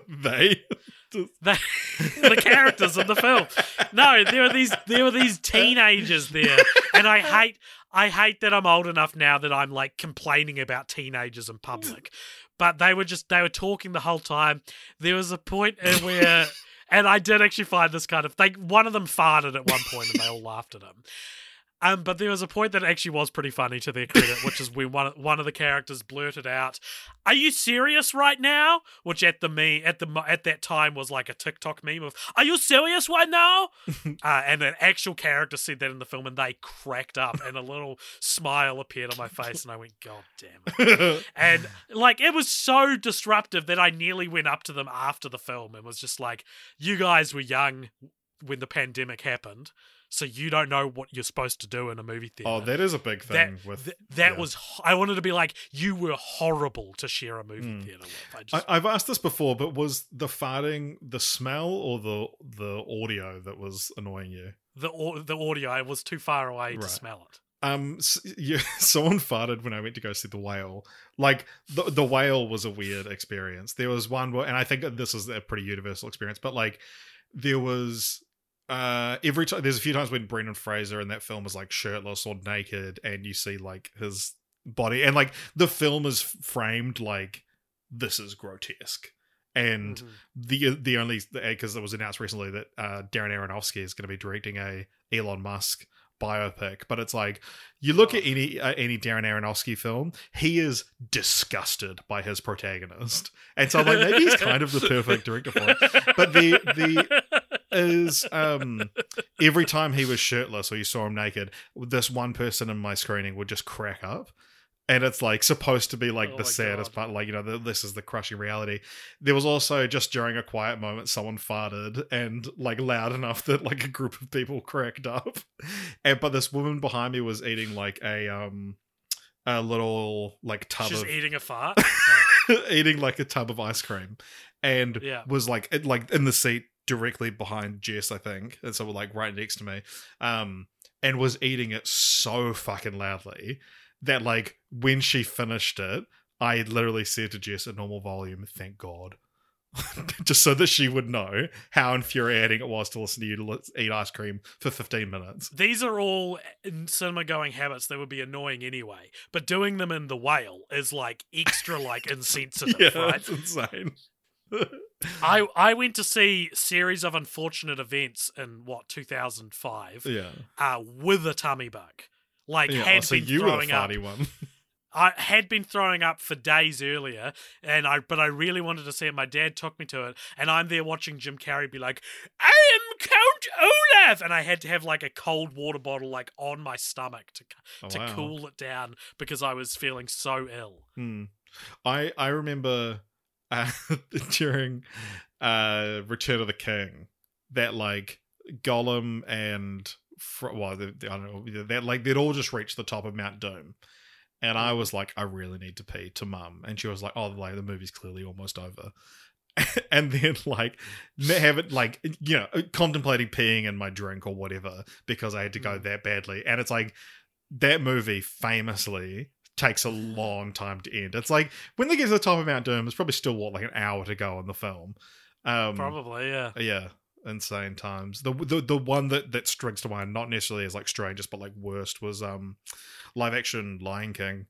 they. They, the characters in the film. No, there were these there were these teenagers there, and I hate I hate that I'm old enough now that I'm like complaining about teenagers in public. But they were just they were talking the whole time. There was a point where, and I did actually find this kind of. They one of them farted at one point, and they all laughed at him. Um, but there was a point that actually was pretty funny to their credit, which is when one one of the characters blurted out, "Are you serious right now?" Which at the me at the at that time was like a TikTok meme of "Are you serious right now?" uh, and an actual character said that in the film, and they cracked up, and a little smile appeared on my face, and I went, "God damn it!" And like it was so disruptive that I nearly went up to them after the film and was just like, "You guys were young when the pandemic happened." So you don't know what you're supposed to do in a movie theater. oh, that is a big that, thing with th- that yeah. was I wanted to be like you were horrible to share a movie Mm. theater with. I just I've asked this before, but was the farting the smell or the the audio that was annoying you? the the audio I was too far away to smell it. Um, s- you, someone farted when I went to go see the whale. Like the the whale was a weird experience. There was one, where, and I think this is a pretty universal experience. But like, there was uh every time there's a few times when Brendan Fraser in that film is like shirtless or naked, and you see like his body, and like the film is framed like this is grotesque. And Mhm. the the only because it was announced recently that uh, Darren Aronofsky is going to be directing a Elon Musk biopic, but it's like you look at any uh, any Darren Aronofsky film, he is disgusted by his protagonist, and so I'm like maybe he's kind of the perfect director for it. But the the is um every time he was shirtless or you saw him naked, this one person in my screening would just crack up. And it's like supposed to be like Oh the saddest God. part, like you know, the, this is the crushing reality. There was also just during a quiet moment, someone farted and like loud enough that like a group of people cracked up. And but this woman behind me was eating like a um a little like tub She's of eating a fart. eating like a tub of ice cream and Yeah. was like it, like in the seat directly behind Jess, I think, and so like right next to me, um, and was eating it so fucking loudly that like when she finished it, I literally said to Jess at normal volume, "Thank God." Just so that she would know how infuriating it was to listen to you to eat ice cream for 15 minutes. These are all cinema going habits that would be annoying anyway, but doing them in the whale is like extra like insensitive, Yeah, right? that's insane. I I went to see series of unfortunate events in what 2005 yeah. uh, with a tummy bug. Like yeah. had oh, so been you were the throwing up. one. I had been throwing up for days earlier, and I but I really wanted to see it. My dad took me to it, and I'm there watching Jim Carrey be like, "I am Count Olaf," and I had to have like a cold water bottle like on my stomach to Oh, to wow. cool it down because I was feeling so ill. Hmm. I I remember uh, during uh, Return of the King that like Gollum and Fro- well, they, they- I don't know that like they'd all just reached the top of Mount Doom, and I was like, I really need to pee to Mum, and she was like, Oh, like the movie's clearly almost over. and then like have it like you know contemplating peeing in my drink or whatever because I had to go Mm. that badly and it's like that movie famously takes a long time to end. It's like when they get to the top of Mount Doom, it's probably still what like an hour to go in the film. Um, Probably, yeah. yeah, insane times. The the the one that that strikes to mind, not necessarily as like strangest, but like worst, was um live action Lion King,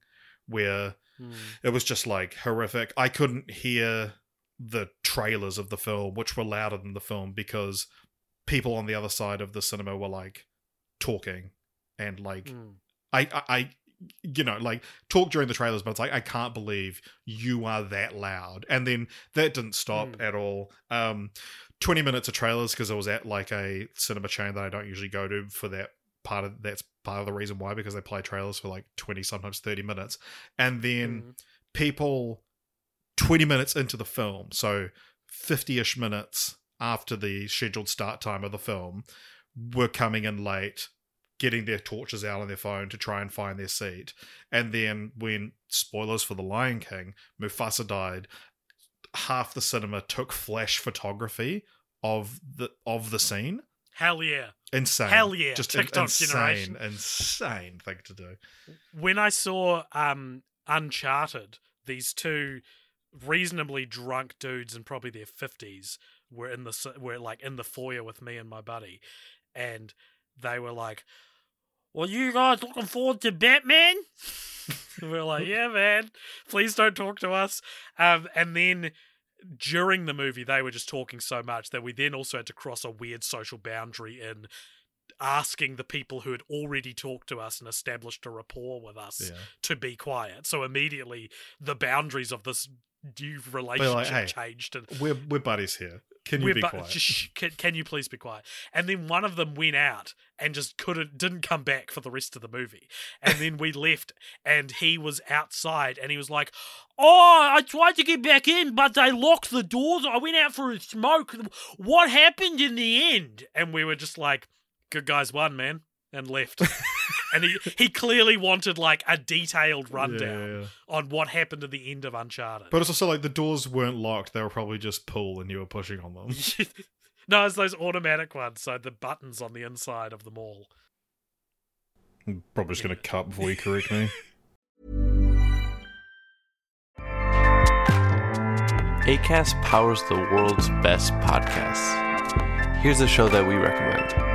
where Hmm. it was just like horrific. I couldn't hear the trailers of the film, which were louder than the film, because people on the other side of the cinema were like talking and like. I, I, I, you know, like talk during the trailers, but it's like I can't believe you are that loud. And then that didn't stop Mm. at all. Um, twenty minutes of trailers because I was at like a cinema chain that I don't usually go to for that part of that's part of the reason why because they play trailers for like twenty sometimes thirty minutes, and then Hmm. people 20 minutes into the film, so 50 ish minutes after the scheduled start time of the film, were coming in late, getting their torches out on their phone to try and find their seat. And then, when spoilers for The Lion King, Mufasa died, half the cinema took flash photography of the of the scene. Hell yeah. Insane. Hell yeah, Just TikTok insane, generation. insane thing to do. when I saw um Uncharted, these two reasonably drunk dudes in probably their fifties were in the were like in the foyer with me and my buddy, and they were like, "Well, you guys looking forward to Batman?" we we're like, "Yeah, man. Please don't talk to us." Um, and then. During the movie, they were just talking so much that we then also had to cross a weird social boundary in asking the people who had already talked to us and established a rapport with us Yeah. to be quiet. So immediately the boundaries of this new relationship "Hey, changed and We're we're buddies here. Can you be bu- quiet? Shh, can, can you please be quiet? And then one of them went out and just couldn't didn't come back for the rest of the movie. And then we left and he was outside and he was like, "Oh, I tried to get back in, but they locked the doors. I went out for a smoke. What happened in the end?" And we were just like, "Good guys won, man." And left. and he, he clearly wanted like a detailed rundown Yeah, yeah, yeah. on what happened at the end of Uncharted. But it's also like the doors weren't locked; they were probably just pull, and you were pushing on them. no, it's those automatic ones, so the buttons on the inside of them all. I'm probably just gonna cut before you correct me. ACAST powers the world's best podcasts. Here's a show that we recommend.